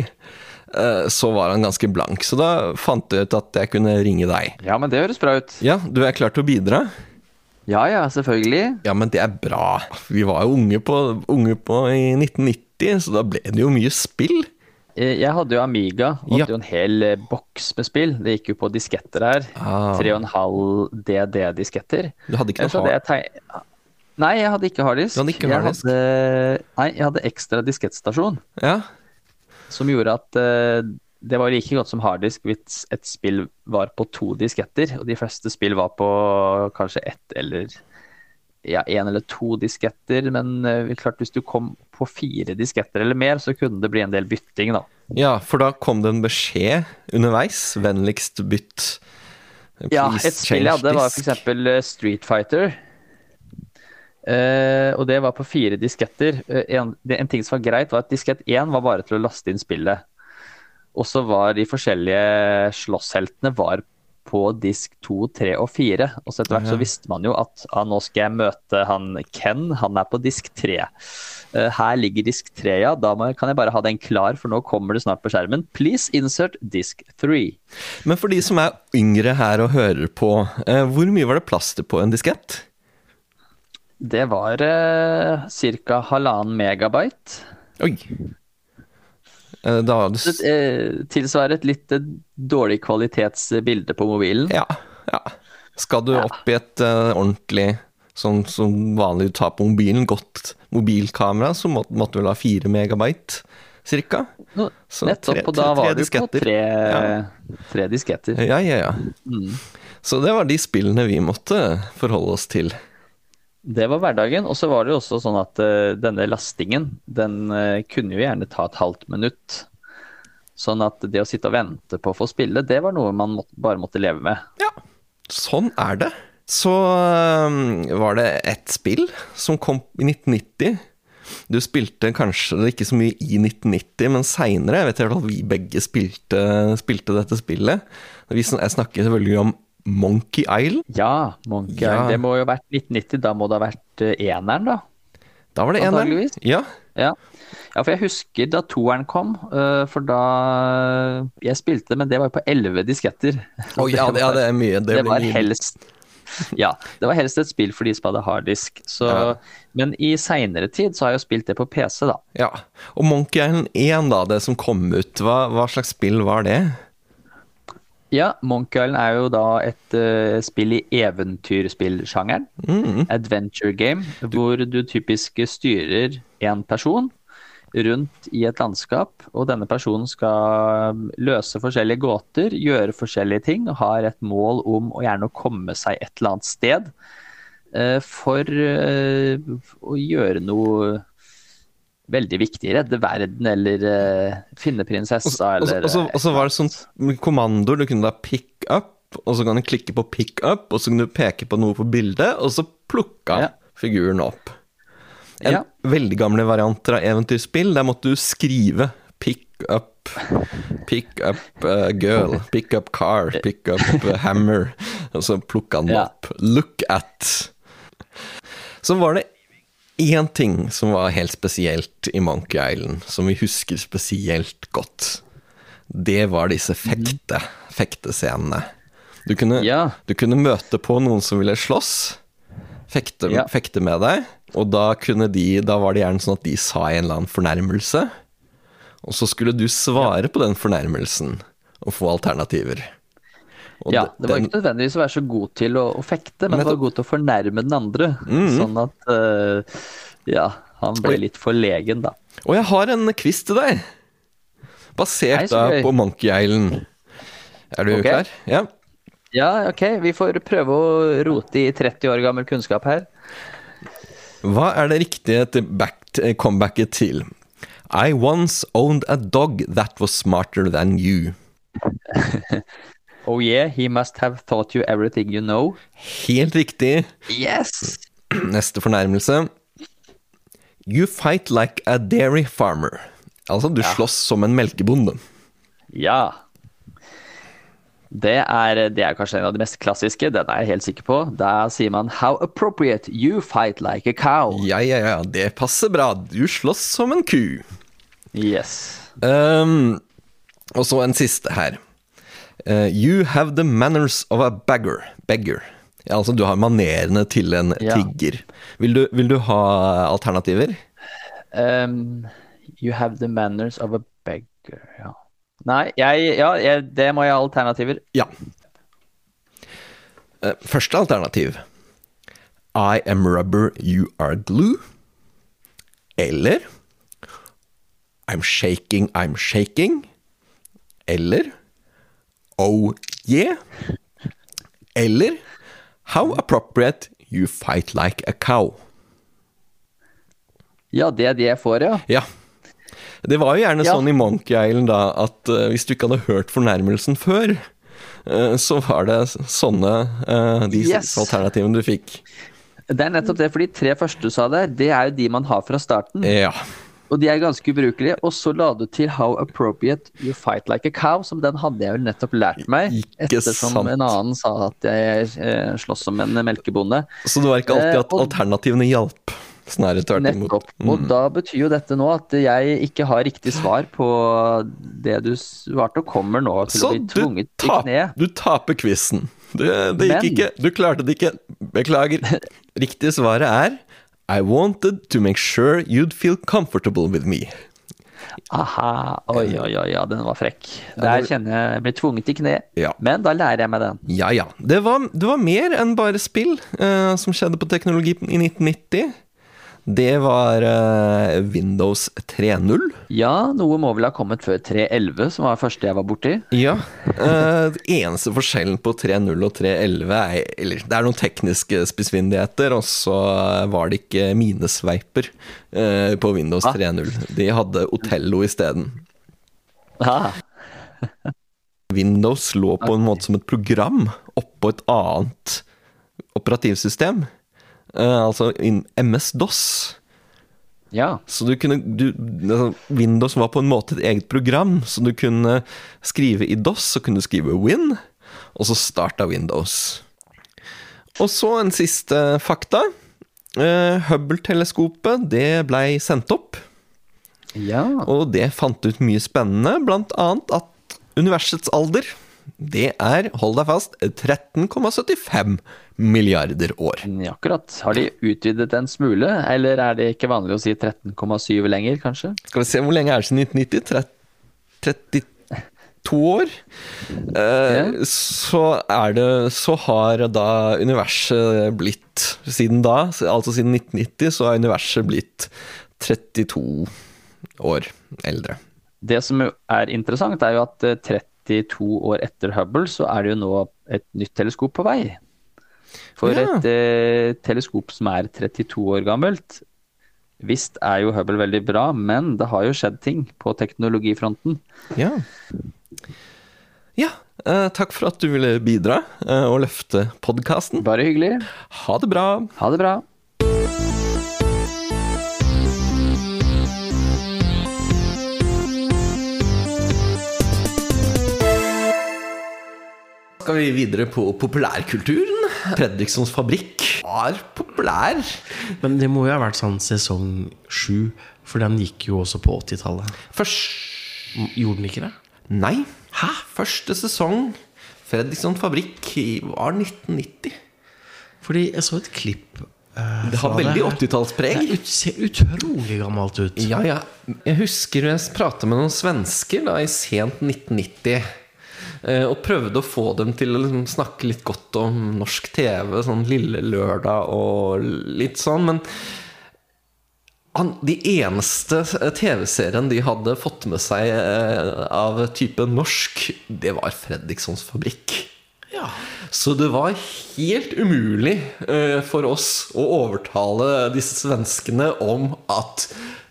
eh, så var han ganske blank. Så da fant jeg ut at jeg kunne ringe deg. Ja, men det høres bra ut. Ja, du er klar til å bidra? Ja, ja, selvfølgelig. Ja, men det er bra. Vi var jo unge på, unge på i 1990, så da ble det jo mye spill. Eh, Jeg hadde jo Amiga, og Ja. hadde jo en hel eh, boks med spill. Det gikk jo på disketter her. Ah. 3,5 DD-disketter. Du hadde ikke noe hadde hard... Teg... Nei, jeg hadde ikke harddisk. Du hadde ikke Jeg harddisk? hadde- Nei, jeg hadde ekstra diskettstasjon, Ja, som gjorde at uh, det var like godt som harddisk hvis et spill var på to disketter, og de fleste spill var på kanskje ett eller ja, en eller to disketter, men uh, klart hvis du kom på fire disketter eller mer, så kunne det bli en del bytting, da. ja, for da kom det en beskjed underveis. Vennligst bytt. Ja, et spill jeg hadde var f.eks. Street Fighter. Uh, og det var på fire disketter. Uh, en, en ting som var greit, var at diskett 1 var bare til å laste inn spillet. Og så var de forskjellige slåssheltene var på disk 2, 3 og 4. Og så etter hvert så visste man jo at ah, nå skal jeg møte han Ken, han er på disk 3. Uh, her ligger disk 3, ja. Da må, kan jeg bare ha den klar, for nå kommer det snart på skjermen. Please insert disk 3. Men for de som er yngre her og hører på, uh, hvor mye var det plass til på en diskett? Det var uh, ca. halvannen megabyte. Oi. Eh, Da det eh, tilsvarer et litt eh, dårlig kvalitets eh, på mobilen. Ja. ja. Skal du Ja. opp i et uh, ordentlig Sånn som vanlig du tar på mobilen, godt mobilkamera, så må, måtte du vel ha fire megabyte, cirka. Så Nettopp, tre- og da var du på tre, Ja. tre disketter. Ja, ja, ja. Mm. Så det var de spillene vi måtte forholde oss til. Det var hverdagen. Og så var det jo også sånn at uh, denne lastingen, den uh, kunne jo gjerne ta et halvt minutt. Sånn at det å sitte og vente på å få spille, det var noe man måtte, bare måtte leve med. Ja, sånn er det. Så øhm, var det ett spill som kom i 1990. Du spilte kanskje ikke så mye i 1990, men seinere. Jeg vet i hvert vi begge spilte, spilte dette spillet. Jeg snakker selvfølgelig om Monkey Island. Ja, Monkey Ja. Island. Det må jo ha vært 1990. Da må det ha vært eh, eneren, da. Da var det eneren. Ja. Ja. ja, for jeg husker da toeren kom, eh, for da Jeg spilte, men det var jo på elleve disketter. Å, ja, det, ja, det er mye. Det, Det, var mye. helst Ja, det var helst et spill for de som hadde harddisk. Så, Ja. Men i seinere tid så har jeg jo spilt det på PC, da. Ja. Og Monkey Island 1, da, det som kom ut, hva, hva slags spill var det? Ja, Monkey Island er jo da et uh, spill i eventyrspillsjangeren. Mm. Adventure game, hvor du typisk styrer én person rundt i et landskap, og denne personen skal løse forskjellige gåter, gjøre forskjellige ting, og har et mål om å gjerne komme seg et eller annet sted Uh, for uh, å gjøre noe veldig viktig. Redde verden, eller uh, finne prinsessa, eller og så- var det sånn kommandoer. Du kunne da pick up, og så kan du klikke på pick up, og så kan du peke på noe på bildet, og så plukka Ja. figuren opp. En Ja. veldig gamle varianter av eventyrspill, der måtte du skrive pick up Pick up uh, girl, pick up car, pick up uh, hammer, og så plukka den Ja. opp. Look at. Så var det én ting som var helt spesielt i Monkey Island, som vi husker spesielt godt. Det var disse fekte, fektescenene. Du kunne, Ja. du kunne møte på noen som ville slåss, fekte, Ja. fekte med deg, og da, de, da var det gjerne sånn at de sa en eller annen fornærmelse, og så skulle du svare på den fornærmelsen og få alternativer. Ja, det var den- ikke nødvendigvis å være så god til å, å fekte, men det var god til å fornærme den andre. Mhm. Sånn at uh, Ja, han ble litt forlegen, da. Og jeg har en quiz til deg, basert Hei, på Monkey Island. Er du okay. klar? Ja. Ja, ok, vi får prøve å rote i 30 år gammel kunnskap her. Hva er det riktige til comebacket til I once owned a dog that was smarter than you. Oh yeah, he must have taught you everything you know. Helt riktig. Yes! Neste fornærmelse. You fight like a dairy farmer. Altså, du slåss som en melkebonde. Ja. Det er, det er kanskje en av de mest klassiske, den er jeg helt sikker på. Da sier man 'How appropriate, you fight like a cow'. Ja, ja, ja, det passer bra. Du slåss som en ku. Yes. Um, og så en siste her. Uh, you have the manners of a beggar. beggar. Ja, altså, du har manerene til en Ja. tigger. Vil du, vil du ha alternativer? Um, you have the manners of a beggar. Ja. Nei, jeg, ja, jeg, det må jeg ha alternativer. Ja. Eh, Første alternativ. I am rubber, you are glue. Eller I'm shaking, I'm shaking. Eller Oh yeah. Eller How appropriate, you fight like a cow. Ja, det er det jeg får, ja. Ja. Det var jo gjerne Ja. sånn i Monkey Island da, at uh, hvis du ikke hadde hørt fornærmelsen før, uh, så var det sånne uh, de Yes. alternativene du fikk. Det er nettopp det, for de tre første du sa der, det er jo de man har fra starten. Ja. Og de er ganske ubrukelige. Og så la du til 'How appropriate you fight like a cow', som den hadde jeg vel nettopp lært meg. Ikke ettersom sant. en annen sa at jeg eh, slåss som en melkebonde. Så det var ikke alltid Eh, at og- alternativene hjalp. Snarere tvert imot. Nettopp. Og da betyr jo dette nå at jeg ikke har riktig svar på det du svarte, og kommer nå til Så å bli du, tvunget i kne. Så du taper quizen. Ikke. Du klarte det ikke. Beklager. Riktig svaret er I wanted to make sure you'd feel comfortable with me. Aha. Oi, oi, oi, ja, den var frekk. Der kjenner jeg jeg blir tvunget i kne. Ja. Men da lærer jeg meg den. Ja ja. Det var, det var mer enn bare spill uh, som skjedde på teknologi i 1990. Det var eh, Windows 3.0. Ja, noe må vel ha kommet før 3.11, som var det første jeg var borti. Ja. Uh, eneste forskjellen på 3.0 og 3.11 er Eller det er noen tekniske spissfindigheter, og så var det ikke minesveiper uh, på Windows Ah. 3.0. De hadde Otello isteden. Ah, Windows lå på en måte som et program oppå et annet operativsystem. Eh, altså MS-DOS. ja. Så du kunne du, altså, Windows var på en måte et eget program, så du kunne skrive i DOS, så kunne du skrive Win, og så starta Windows. Og så en siste fakta. Uh, Hubble-teleskopet det blei sendt opp, ja. og det fant ut mye spennende, blant annet at universets alder det er, hold deg fast, 13,75 milliarder år. Ja, akkurat. Har de utvidet en smule, eller er det ikke vanlig å si 13,7 lenger, kanskje? Skal vi se, hvor lenge er det siden 1990? 30, 32 år? Eh, så er det Så har da universet blitt Siden da, altså siden 1990, så har universet blitt 32 år eldre. Det som er interessant, er jo at eh, 32 år etter Hubble, så er det jo nå et nytt teleskop på vei. For Ja. et eh, teleskop som er 32 år gammelt Visst er jo Hubble veldig bra, men det har jo skjedd ting på teknologifronten. Ja. Ja, eh, takk for at du ville bidra eh, og løfte podkasten. Bare hyggelig. Ha det bra. Ha det bra. Skal vi videre på populærkulturen? Fredrikssons fabrikk var populær. Men det må jo ha vært sånn sesong sju, for den gikk jo også på 80-tallet. Først Gjorde den ikke det? Nei. Hæ? Første sesong Fredriksson fabrikk var 1990. Fordi jeg så et klipp eh, Det har veldig 80-tallspreg. Det ser utrolig gammelt ut. Ja, ja. Jeg husker jeg pratet med noen svensker da i sent 1990. eh, Og prøvde å få dem til å liksom snakke litt godt om norsk TV, sånn Lille Lørdag og litt sånn. Men han, de eneste TV-serien de hadde fått med seg eh, av type norsk, det var Fredrikssons Fabrikk. Ja. Så det var helt umulig eh, for oss å overtale disse svenskene om at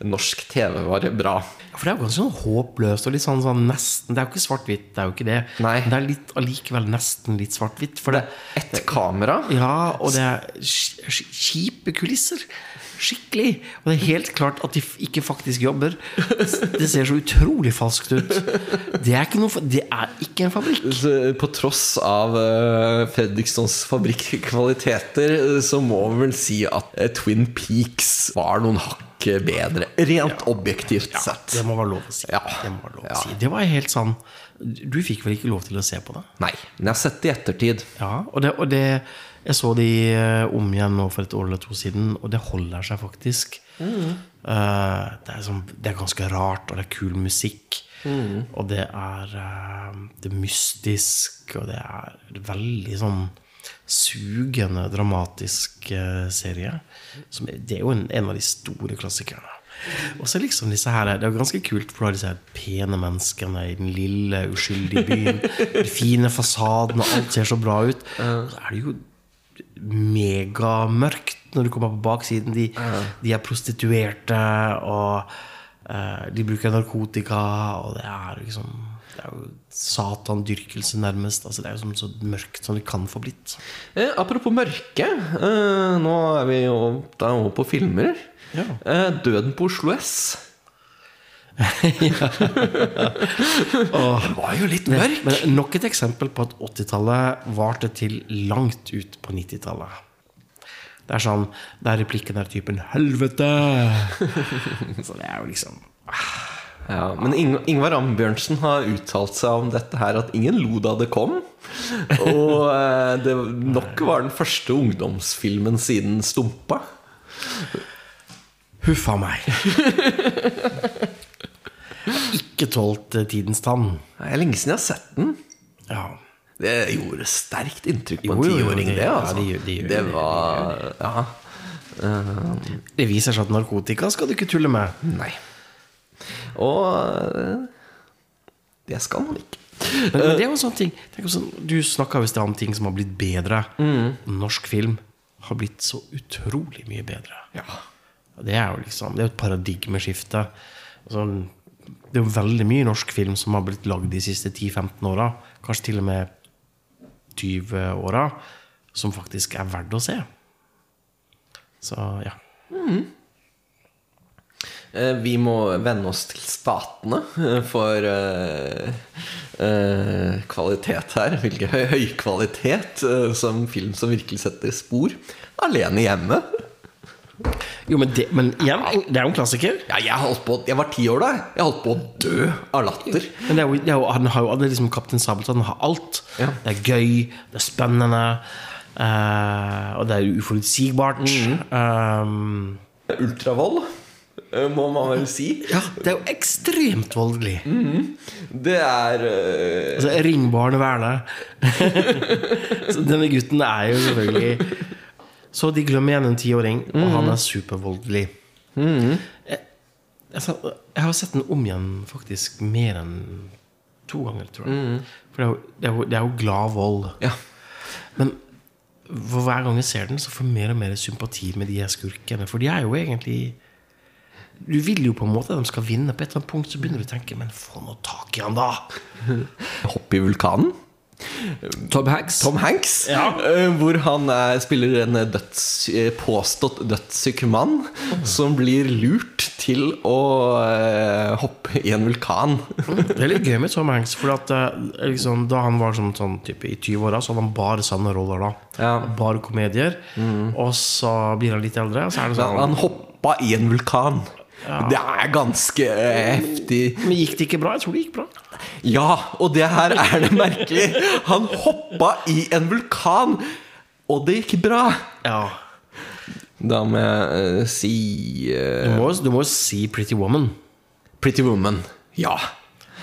norsk TV var bra. For det er jo ganske sånn håpløst og litt sånn, sånn nesten Det er jo ikke svart-hvitt, det er jo ikke det. Nei. Men det er litt, allikevel nesten litt svart-hvitt. For det, er Ett kamera. Ja, og det er kjipe kulisser. Skikkelig. Og det er helt klart at de ikke faktisk jobber. Det ser så utrolig falskt ut. Det er ikke, noe, det er ikke en fabrikk. På tross av Fredrikstons Fredrikssons fabrikk-kvaliteter, eh, så må vi vel si at eh, Twin Peaks var noen hakk bedre. Rent objektivt sett. Det må være lov å si. Ja. Det, må være lov å Ja. si. det var helt sånn Du fikk vel ikke lov til å se på det? Nei, men jeg har sett det i ettertid. Ja, og det, og det Jeg så de eh, om igjen nå for et år eller to siden, og det holder seg faktisk. Eh, det, er sånn, det er ganske rart, og det er kul musikk. Og det er uh, Det er mystisk, og det er veldig sånn sugende, dramatisk uh, serie. Som, det er jo en, en av de store klassikerne. Og så liksom disse her Det er ganske kult, for du har disse her pene menneskene i den lille, uskyldige byen. De fine fasadene, alt ser så bra ut. Og så er det jo megamørkt når du kommer på baksiden. De, de er prostituerte, og uh, de bruker narkotika, og det er liksom Det er jo satandyrkelse, nærmest. Altså, det er jo som så mørkt som det kan få blitt. Eh, apropos mørke, eh, nå er vi jo da over på filmer. Ja. Eh, Døden på Oslo S. Åh, var jo litt mørk. men nok et eksempel på at 80-tallet varte til langt ut på 90-tallet. Det er sånn Det er replikken der typen 'helvete'. Så det er jo liksom Ja, men Ing Ingvar Ambjørnsen har uttalt seg om dette her at ingen lo da det kom. Og eh, det nok var den første ungdomsfilmen siden Stumpa. Huffa meg. ikke tålt eh, tidens tann. Det er lenge siden jeg har sett den. Ja. Det gjorde sterkt inntrykk på en tiåring, det- Altså. ja, de, det de, det var Ja. Det viser seg at narkotika skal du ikke tulle med. Nei. Og eh, det skal man ikke. Men, men det er jo en sånn ting sånn, Du snakka visst om ting som har blitt bedre. Norsk film har blitt så utrolig mye bedre. Ja. Det er jo liksom Det er jo et paradigmeskifte. Sånn, det er jo veldig mye norsk film som har blitt lagd de siste 10-15 åra, kanskje til og med 20 åra, som faktisk er verdt å se. Så ja. Mm. Vi må venne oss til statene eh, for uh, uh, kvalitet her. Hvilken høy, høy kvalitet uh, som film som virkelig setter spor. Alene hjemme. Jo, men, det, men igjen, det er jo en klassiker. Ja, jeg, holdt på, jeg var ti år da. Jeg holdt på å dø av latter. Men det er jo, det er jo, han har jo alle er liksom Kaptein Sabeltann har alt. Ja. Det er gøy, det er spennende, uh, og det er uforutsigbart. Um, Ultravold, eh, må man vel si. ja, det er jo ekstremt voldelig. Det er uh... Altså. Så denne gutten er jo selvfølgelig Så de glemmer igjen en tiåring, og han er supervoldelig. Jeg, jeg, sa- jeg har sett den om igjen faktisk mer enn to ganger, tror jeg. For det er, jo, det, er jo, det er jo glad vold. Ja. Men for hver gang jeg ser den, så får jeg mer og mer sympati med de her skurkene. For de er jo egentlig Du vil jo på en måte at de skal vinne. På et eller annet punkt så begynner du å tenke Men få nå tak i han, da! Hopp i vulkanen. Tom Hanks. Tom Hanks, ja. hvor han er, spiller en døds, eh, påstått dødssyk mann som blir lurt til å eh, hoppe i en vulkan. Det er litt gøy med Tom Hanks. For at, eh, liksom, da han var sånn, sånn type i 20-åra, så hadde han bare sanne roller. da Ja. Bare komedier. Og så blir han litt eldre, og så er det sånn sånn han hoppa i en vulkan. Det er ganske eh, heftig. Men gikk det ikke bra? Jeg tror det gikk bra. Ja, og det her er det merkelig. Han hoppa i en vulkan, og det gikk bra. Ja Da må jeg uh, si uh, Du må, du må si Pretty Woman. Pretty Woman. Ja.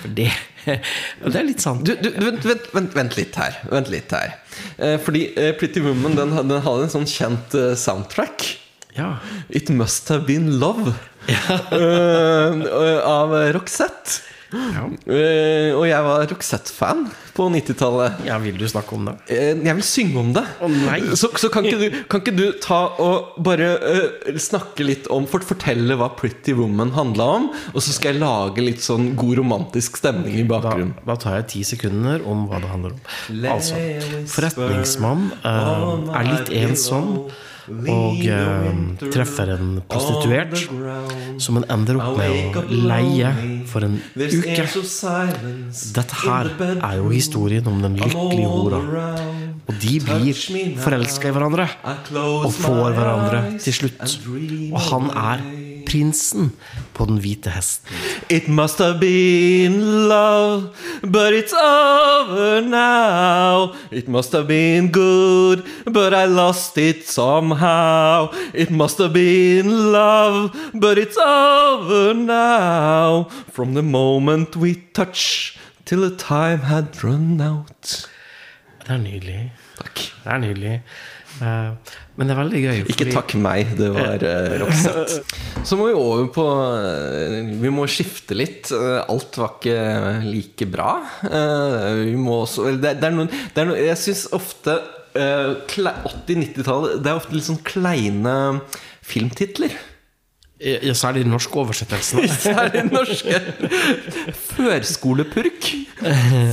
For det, det er litt sant. Du, du vent, vent, vent, vent litt her. Vent litt her. Eh, fordi eh, Pretty Woman den, den hadde en sånn kjent eh, soundtrack. Ja. It Must Have Been Love. Eh, av Roxette. Ja. Eh, og jeg var Roxette-fan på 90-tallet. ja, vil du snakke om det? Eh, Jeg vil synge om det. Nei. Så, så kan, ikke du, kan ikke du ta og bare uh, snakke litt om for, Fortelle hva Pretty Woman handla om, og så skal jeg lage litt sånn god romantisk stemning i bakgrunnen. da tar jeg ti sekunder om hva det handler om. Altså, forretningsmann er litt ensom og eh, treffer en prostituert som han ender opp med å leie for en uke. Dette her er jo historien om den lykkelige hora. Og de blir forelska i hverandre og får hverandre til slutt. Og han er prinsen på den hvite hesten. It must have been love, but it's over now. It must have been good, but I lost it somehow. It must have been love, but it's over now. From the moment we touch till the time had run out. Det er nydelig. Takk. Det er nydelig. Eh, men det er veldig gøy. Ikke takk meg, det var uh, Roxette. Så må vi over på eh, Vi må skifte litt. Eh, alt var ikke like bra. Eh, vi må også Det, det er noen, det er noen Jeg syns ofte uh, 80-90-tallet Det er ofte litt sånn kleine filmtitler. Ja, særlig den norske oversettelsen. Særlig norske. Førskolepurk.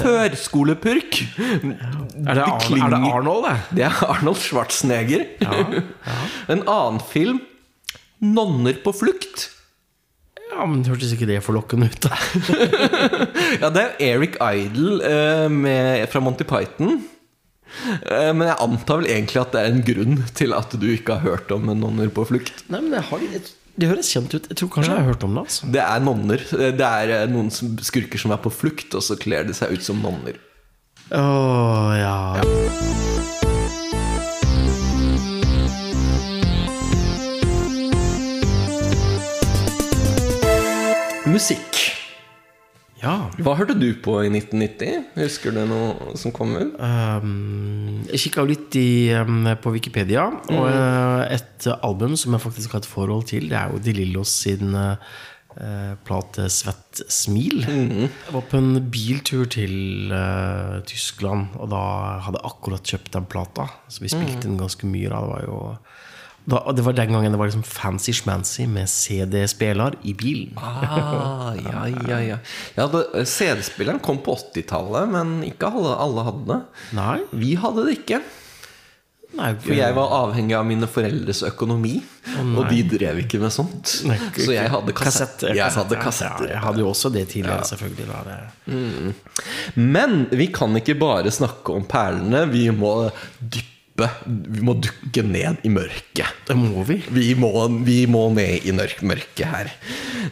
Førskolepurk. Er det, Ar er det Arnold, det? Det er Arnold Schwarzenegger. En annen film, 'Nonner på flukt'. Ja, men hørtes ikke det forlokkende ut. da Ja, det er Eric Idle eh, med, fra Monty Python. Eh, men jeg antar vel egentlig at det er en grunn til at du ikke har hørt om 'Nonner på flukt'. Nei, men jeg har, det, det høres kjent ut. Jeg tror kanskje jeg har hørt om det. altså Det er nonner. Det er eh, noen skurker som er på flukt, og så kler de seg ut som nonner. Åh, ja. Musikk. Ja. Hva hørte du på i 1990? Husker du noe som kom ut? Um, jeg kikka litt i, um, på Wikipedia, og uh, et album som jeg faktisk har et forhold til, det er jo De Lillos sin uh, plate 'Svett smil'. Jeg var på en biltur til uh, Tyskland, og da hadde jeg akkurat kjøpt den plata. Så vi spilte den ganske mye. Da. Det var jo da, det var den gangen det var liksom fancy schmancy med CD-spiller i bilen. Ah, ja, ja, ja. ja CD-spilleren kom på 80-tallet, men ikke alle, alle hadde det. Nei, Vi hadde det ikke. nei For jeg var avhengig av mine foreldres økonomi, og de drev ikke med sånt. Nei, Så jeg hadde kassett. Kassett, Jeg hadde kassetter. Ja, jeg hadde jo også det tidligere, selvfølgelig. Da. Det, Men vi kan ikke bare snakke om perlene. Vi må dyppe Vi må dukke ned i mørket. det må vi. Vi må, vi må ned i mørket her.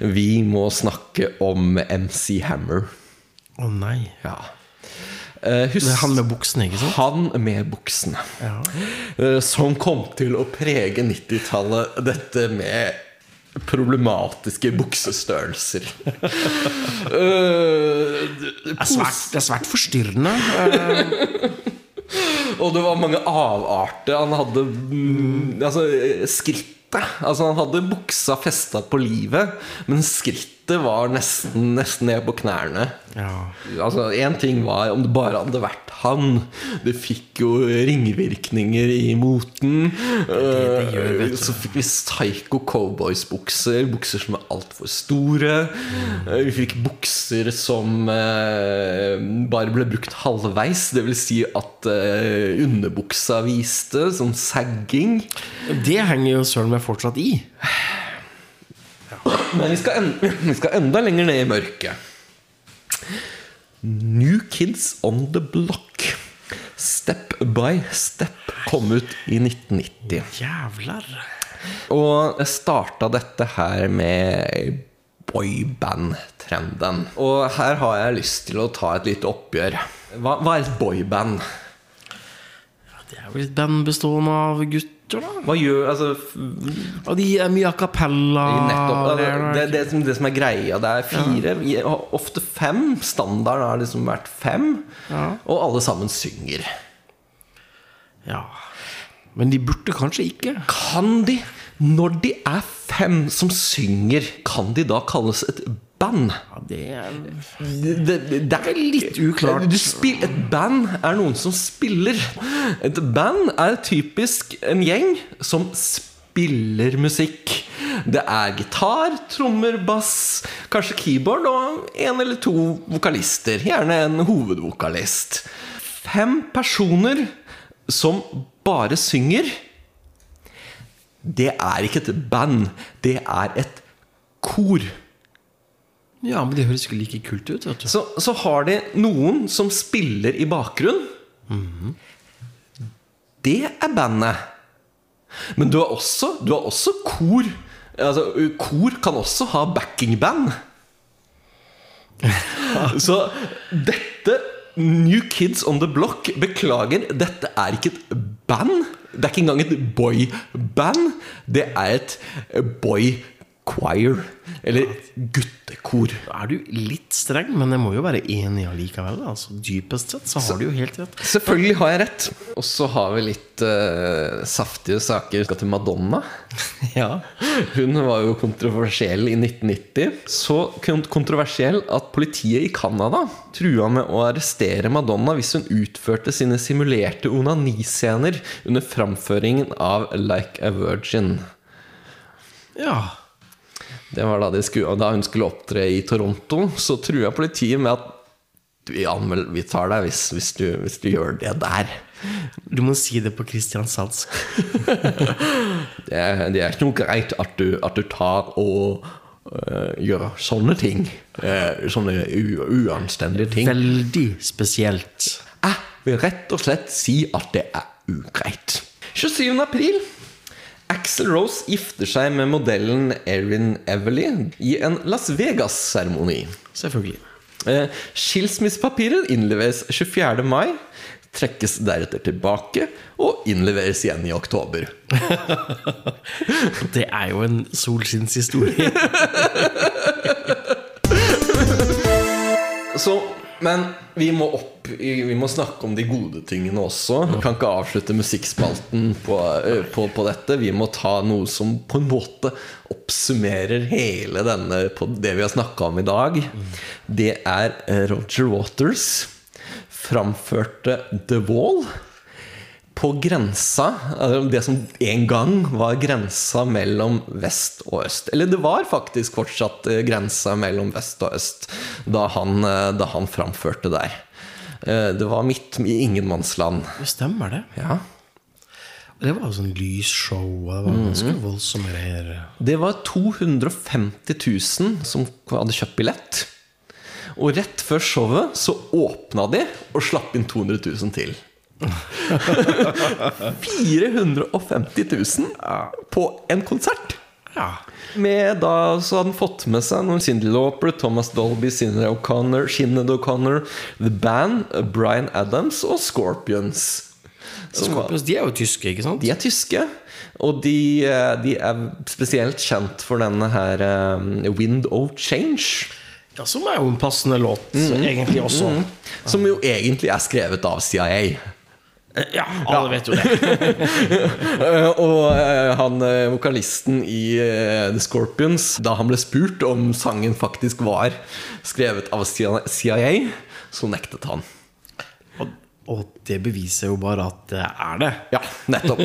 Vi må snakke om MC Hammer. Å nei. Ja. Uh, husk, han med buksene, ikke sant? Han med buksene. Ja. Uh, som kom til å prege 90-tallet. Dette med problematiske buksestørrelser. uh, Det er svært, det er svært forstyrrende. Og det var mange avarter. Han hadde mm, Altså, skrittet. Altså, han hadde buksa festa på livet, men skrittet var nesten, nesten ned på knærne. Ja. Altså, Én ting var om det bare hadde vært han. Det fikk jo ringvirkninger i moten. det gjør, vet du. Så fikk vi psycho cowboys-bukser. Bukser som er altfor store. Mm. Vi fikk bukser som eh, bare ble brukt halvveis. Det vil si at eh, underbuksa viste, sånn sagging. Det henger jo søren meg fortsatt i. Men vi skal, en, vi skal enda lenger ned i mørket. New Kids on the Block. Step by Step kom ut i 1990. Jævlar. Og jeg starta dette her med boyband-trenden. Og her har jeg lyst til å ta et lite oppgjør. Hva, hva er et boyband? Det er vel et band bestående av gutter, da? Hva gjør altså, Og de er mye a cappella. Nettopp. det Det, det, som, det som er greia, det er fire, ofte fem. Standarden har liksom vært fem. Og alle sammen synger. Ja. Men de burde kanskje ikke. Kan de, når de er fem som synger, kan de da kalles et band? Ja, det Det, det, er litt uklart. Du spil, et band er noen som spiller. Et band er typisk en gjeng som spiller musikk. Det er gitar, trommer, bass, kanskje keyboard og en eller to vokalister. Gjerne en hovedvokalist. Fem personer som bare synger. Det er ikke et band, det er et kor. Ja, men det høres ikke like kult ut. Vet du. Så, så har de noen som spiller i bakgrunn. Det er bandet. Men du har også, du har også kor. Altså, kor kan også ha backingband. Så dette New Kids On The Block Beklager, dette er ikke et band. Det er ikke engang et boyband. Det er et boy choir. Eller guttekor. Da er du litt streng, men jeg må jo være enig allikevel. Altså, dypest sett så har du jo helt rett. Selvfølgelig har jeg rett. Og så har vi litt uh, saftige saker. Skal til Madonna. Ja. Hun var jo kontroversiell i 1990. Så kontroversiell at politiet i Canada trua med å arrestere Madonna hvis hun utførte sine simulerte onaniscener under framføringen av Like a Virgin. ja. Det var da, de skulle, da hun skulle opptre i Toronto, så trua politiet med at ja, men vi tar deg hvis, hvis, du, hvis du gjør det der. Du må si det på kristiansandsk. Det det er ikke noe greit at du, at du tar og uh, gjør sånne ting. Uh, sånne uanstendige ting. Veldig spesielt. Jeg vil rett og slett si at det er ugreit. 27. april. Axel Rose gifter seg med modellen Erin Everly i en Las Vegas-seremoni. Selvfølgelig. Eh, Skilsmissepapirer innleveres 24. mai, trekkes deretter tilbake og innleveres igjen i oktober. Det er jo en solskinnshistorie. så Men vi må opp Vi må snakke om de gode tingene også. Vi kan ikke avslutte musikkspalten på, eh, på, på dette. Vi må ta noe som på en måte oppsummerer hele denne på det vi har snakka om i dag. Det er eh, Roger Waters framførte The Wall på grensa altså Det som en gang var grensa mellom vest og øst. Eller det var faktisk fortsatt eh, grensa mellom vest og øst da han, eh, da han framførte der. Eh, Det var midt i ingenmannsland. Det stemmer, det. Ja. Det var sånn lysshow, og det var ganske voldsomme greier. Det var 250 000 som hadde kjøpt billett. Og rett før showet så åpna de og slapp inn 200 000 til. 450 000 på en konsert! Ja. Med da så hadde han fått med seg noen Cindy Lauper, Thomas Dolby, Cindy O'Connor, Sinead O'Connor, The Band, Bryan Adams og Scorpions. Som Scorpions, de er jo tyske, ikke sant? de er tyske, og de, eh, de er spesielt kjent for denne her um, Wind of Change. Ja, Som er jo en passende låt, egentlig også. Som jo egentlig er skrevet av CIA. Ja, alle vet jo det. Eh, og eh, han eh, vokalisten i eh, The Scorpions, da han ble spurt om sangen faktisk var skrevet av CIA, så nektet han. Og, og det beviser jo bare at det er det. Ja, nettopp.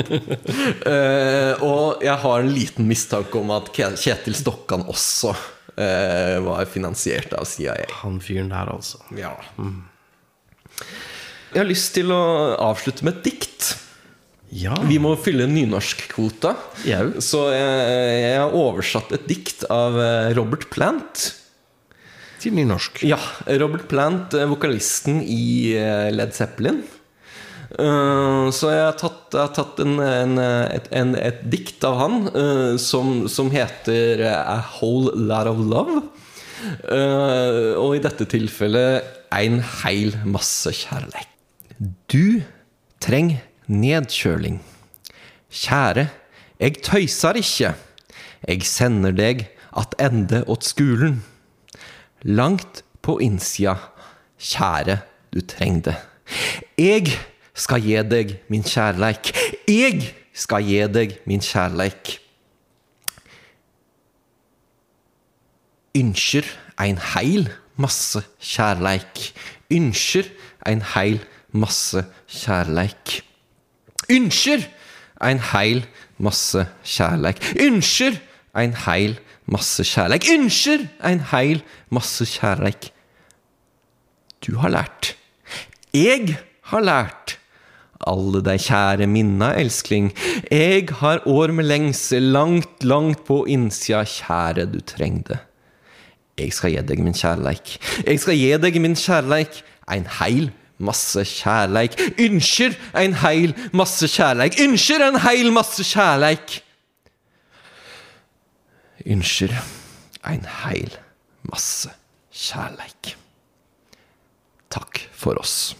uh, og jeg har en liten mistanke om at Kjetil Stokkan også uh, var finansiert av CIA. Han fyren der, altså. Ja. Jeg har lyst til å avslutte med et dikt. Ja. Vi må fylle nynorskkvota. Ja. Så jeg, jeg har oversatt et dikt av eh, Robert Plant. Til nynorsk. Ja, Robert Plant, eh, vokalisten i eh, Led Zeppelin. Så jeg har tatt, jeg har tatt en, en, et, en, et dikt av han som, som heter A Whole Lot of Love. Og i dette tilfellet en heil masse kjærleik. Du trenger nedkjøling. Kjære, jeg tøyser ikke. Jeg sender deg attende åt skulen. Langt på innsida, kjære, du trenger det. Jeg skal gi deg min kjærleik. Jeg skal gi deg min kjærleik. Ønsker ein heil masse kjærleik. Ønsker ein heil masse kjærleik. Ønsker en heil masse kjærleik. Ønsker en heil masse kjærleik. Ønsker en heil masse kjærleik. Du har lært. Jeg har lært. Alle dei kjære minna, elskling. Jeg har år med lengsel langt, langt på innsida, kjære, du treng. Jeg skal gi deg min kjærleik. Jeg skal gi deg min kjærleik. Ein heil masse kjærleik. Ønsker ein heil masse kjærleik. Ønsker en heil masse kjærleik. Ønsker ein heil masse kjærleik. Takk for oss.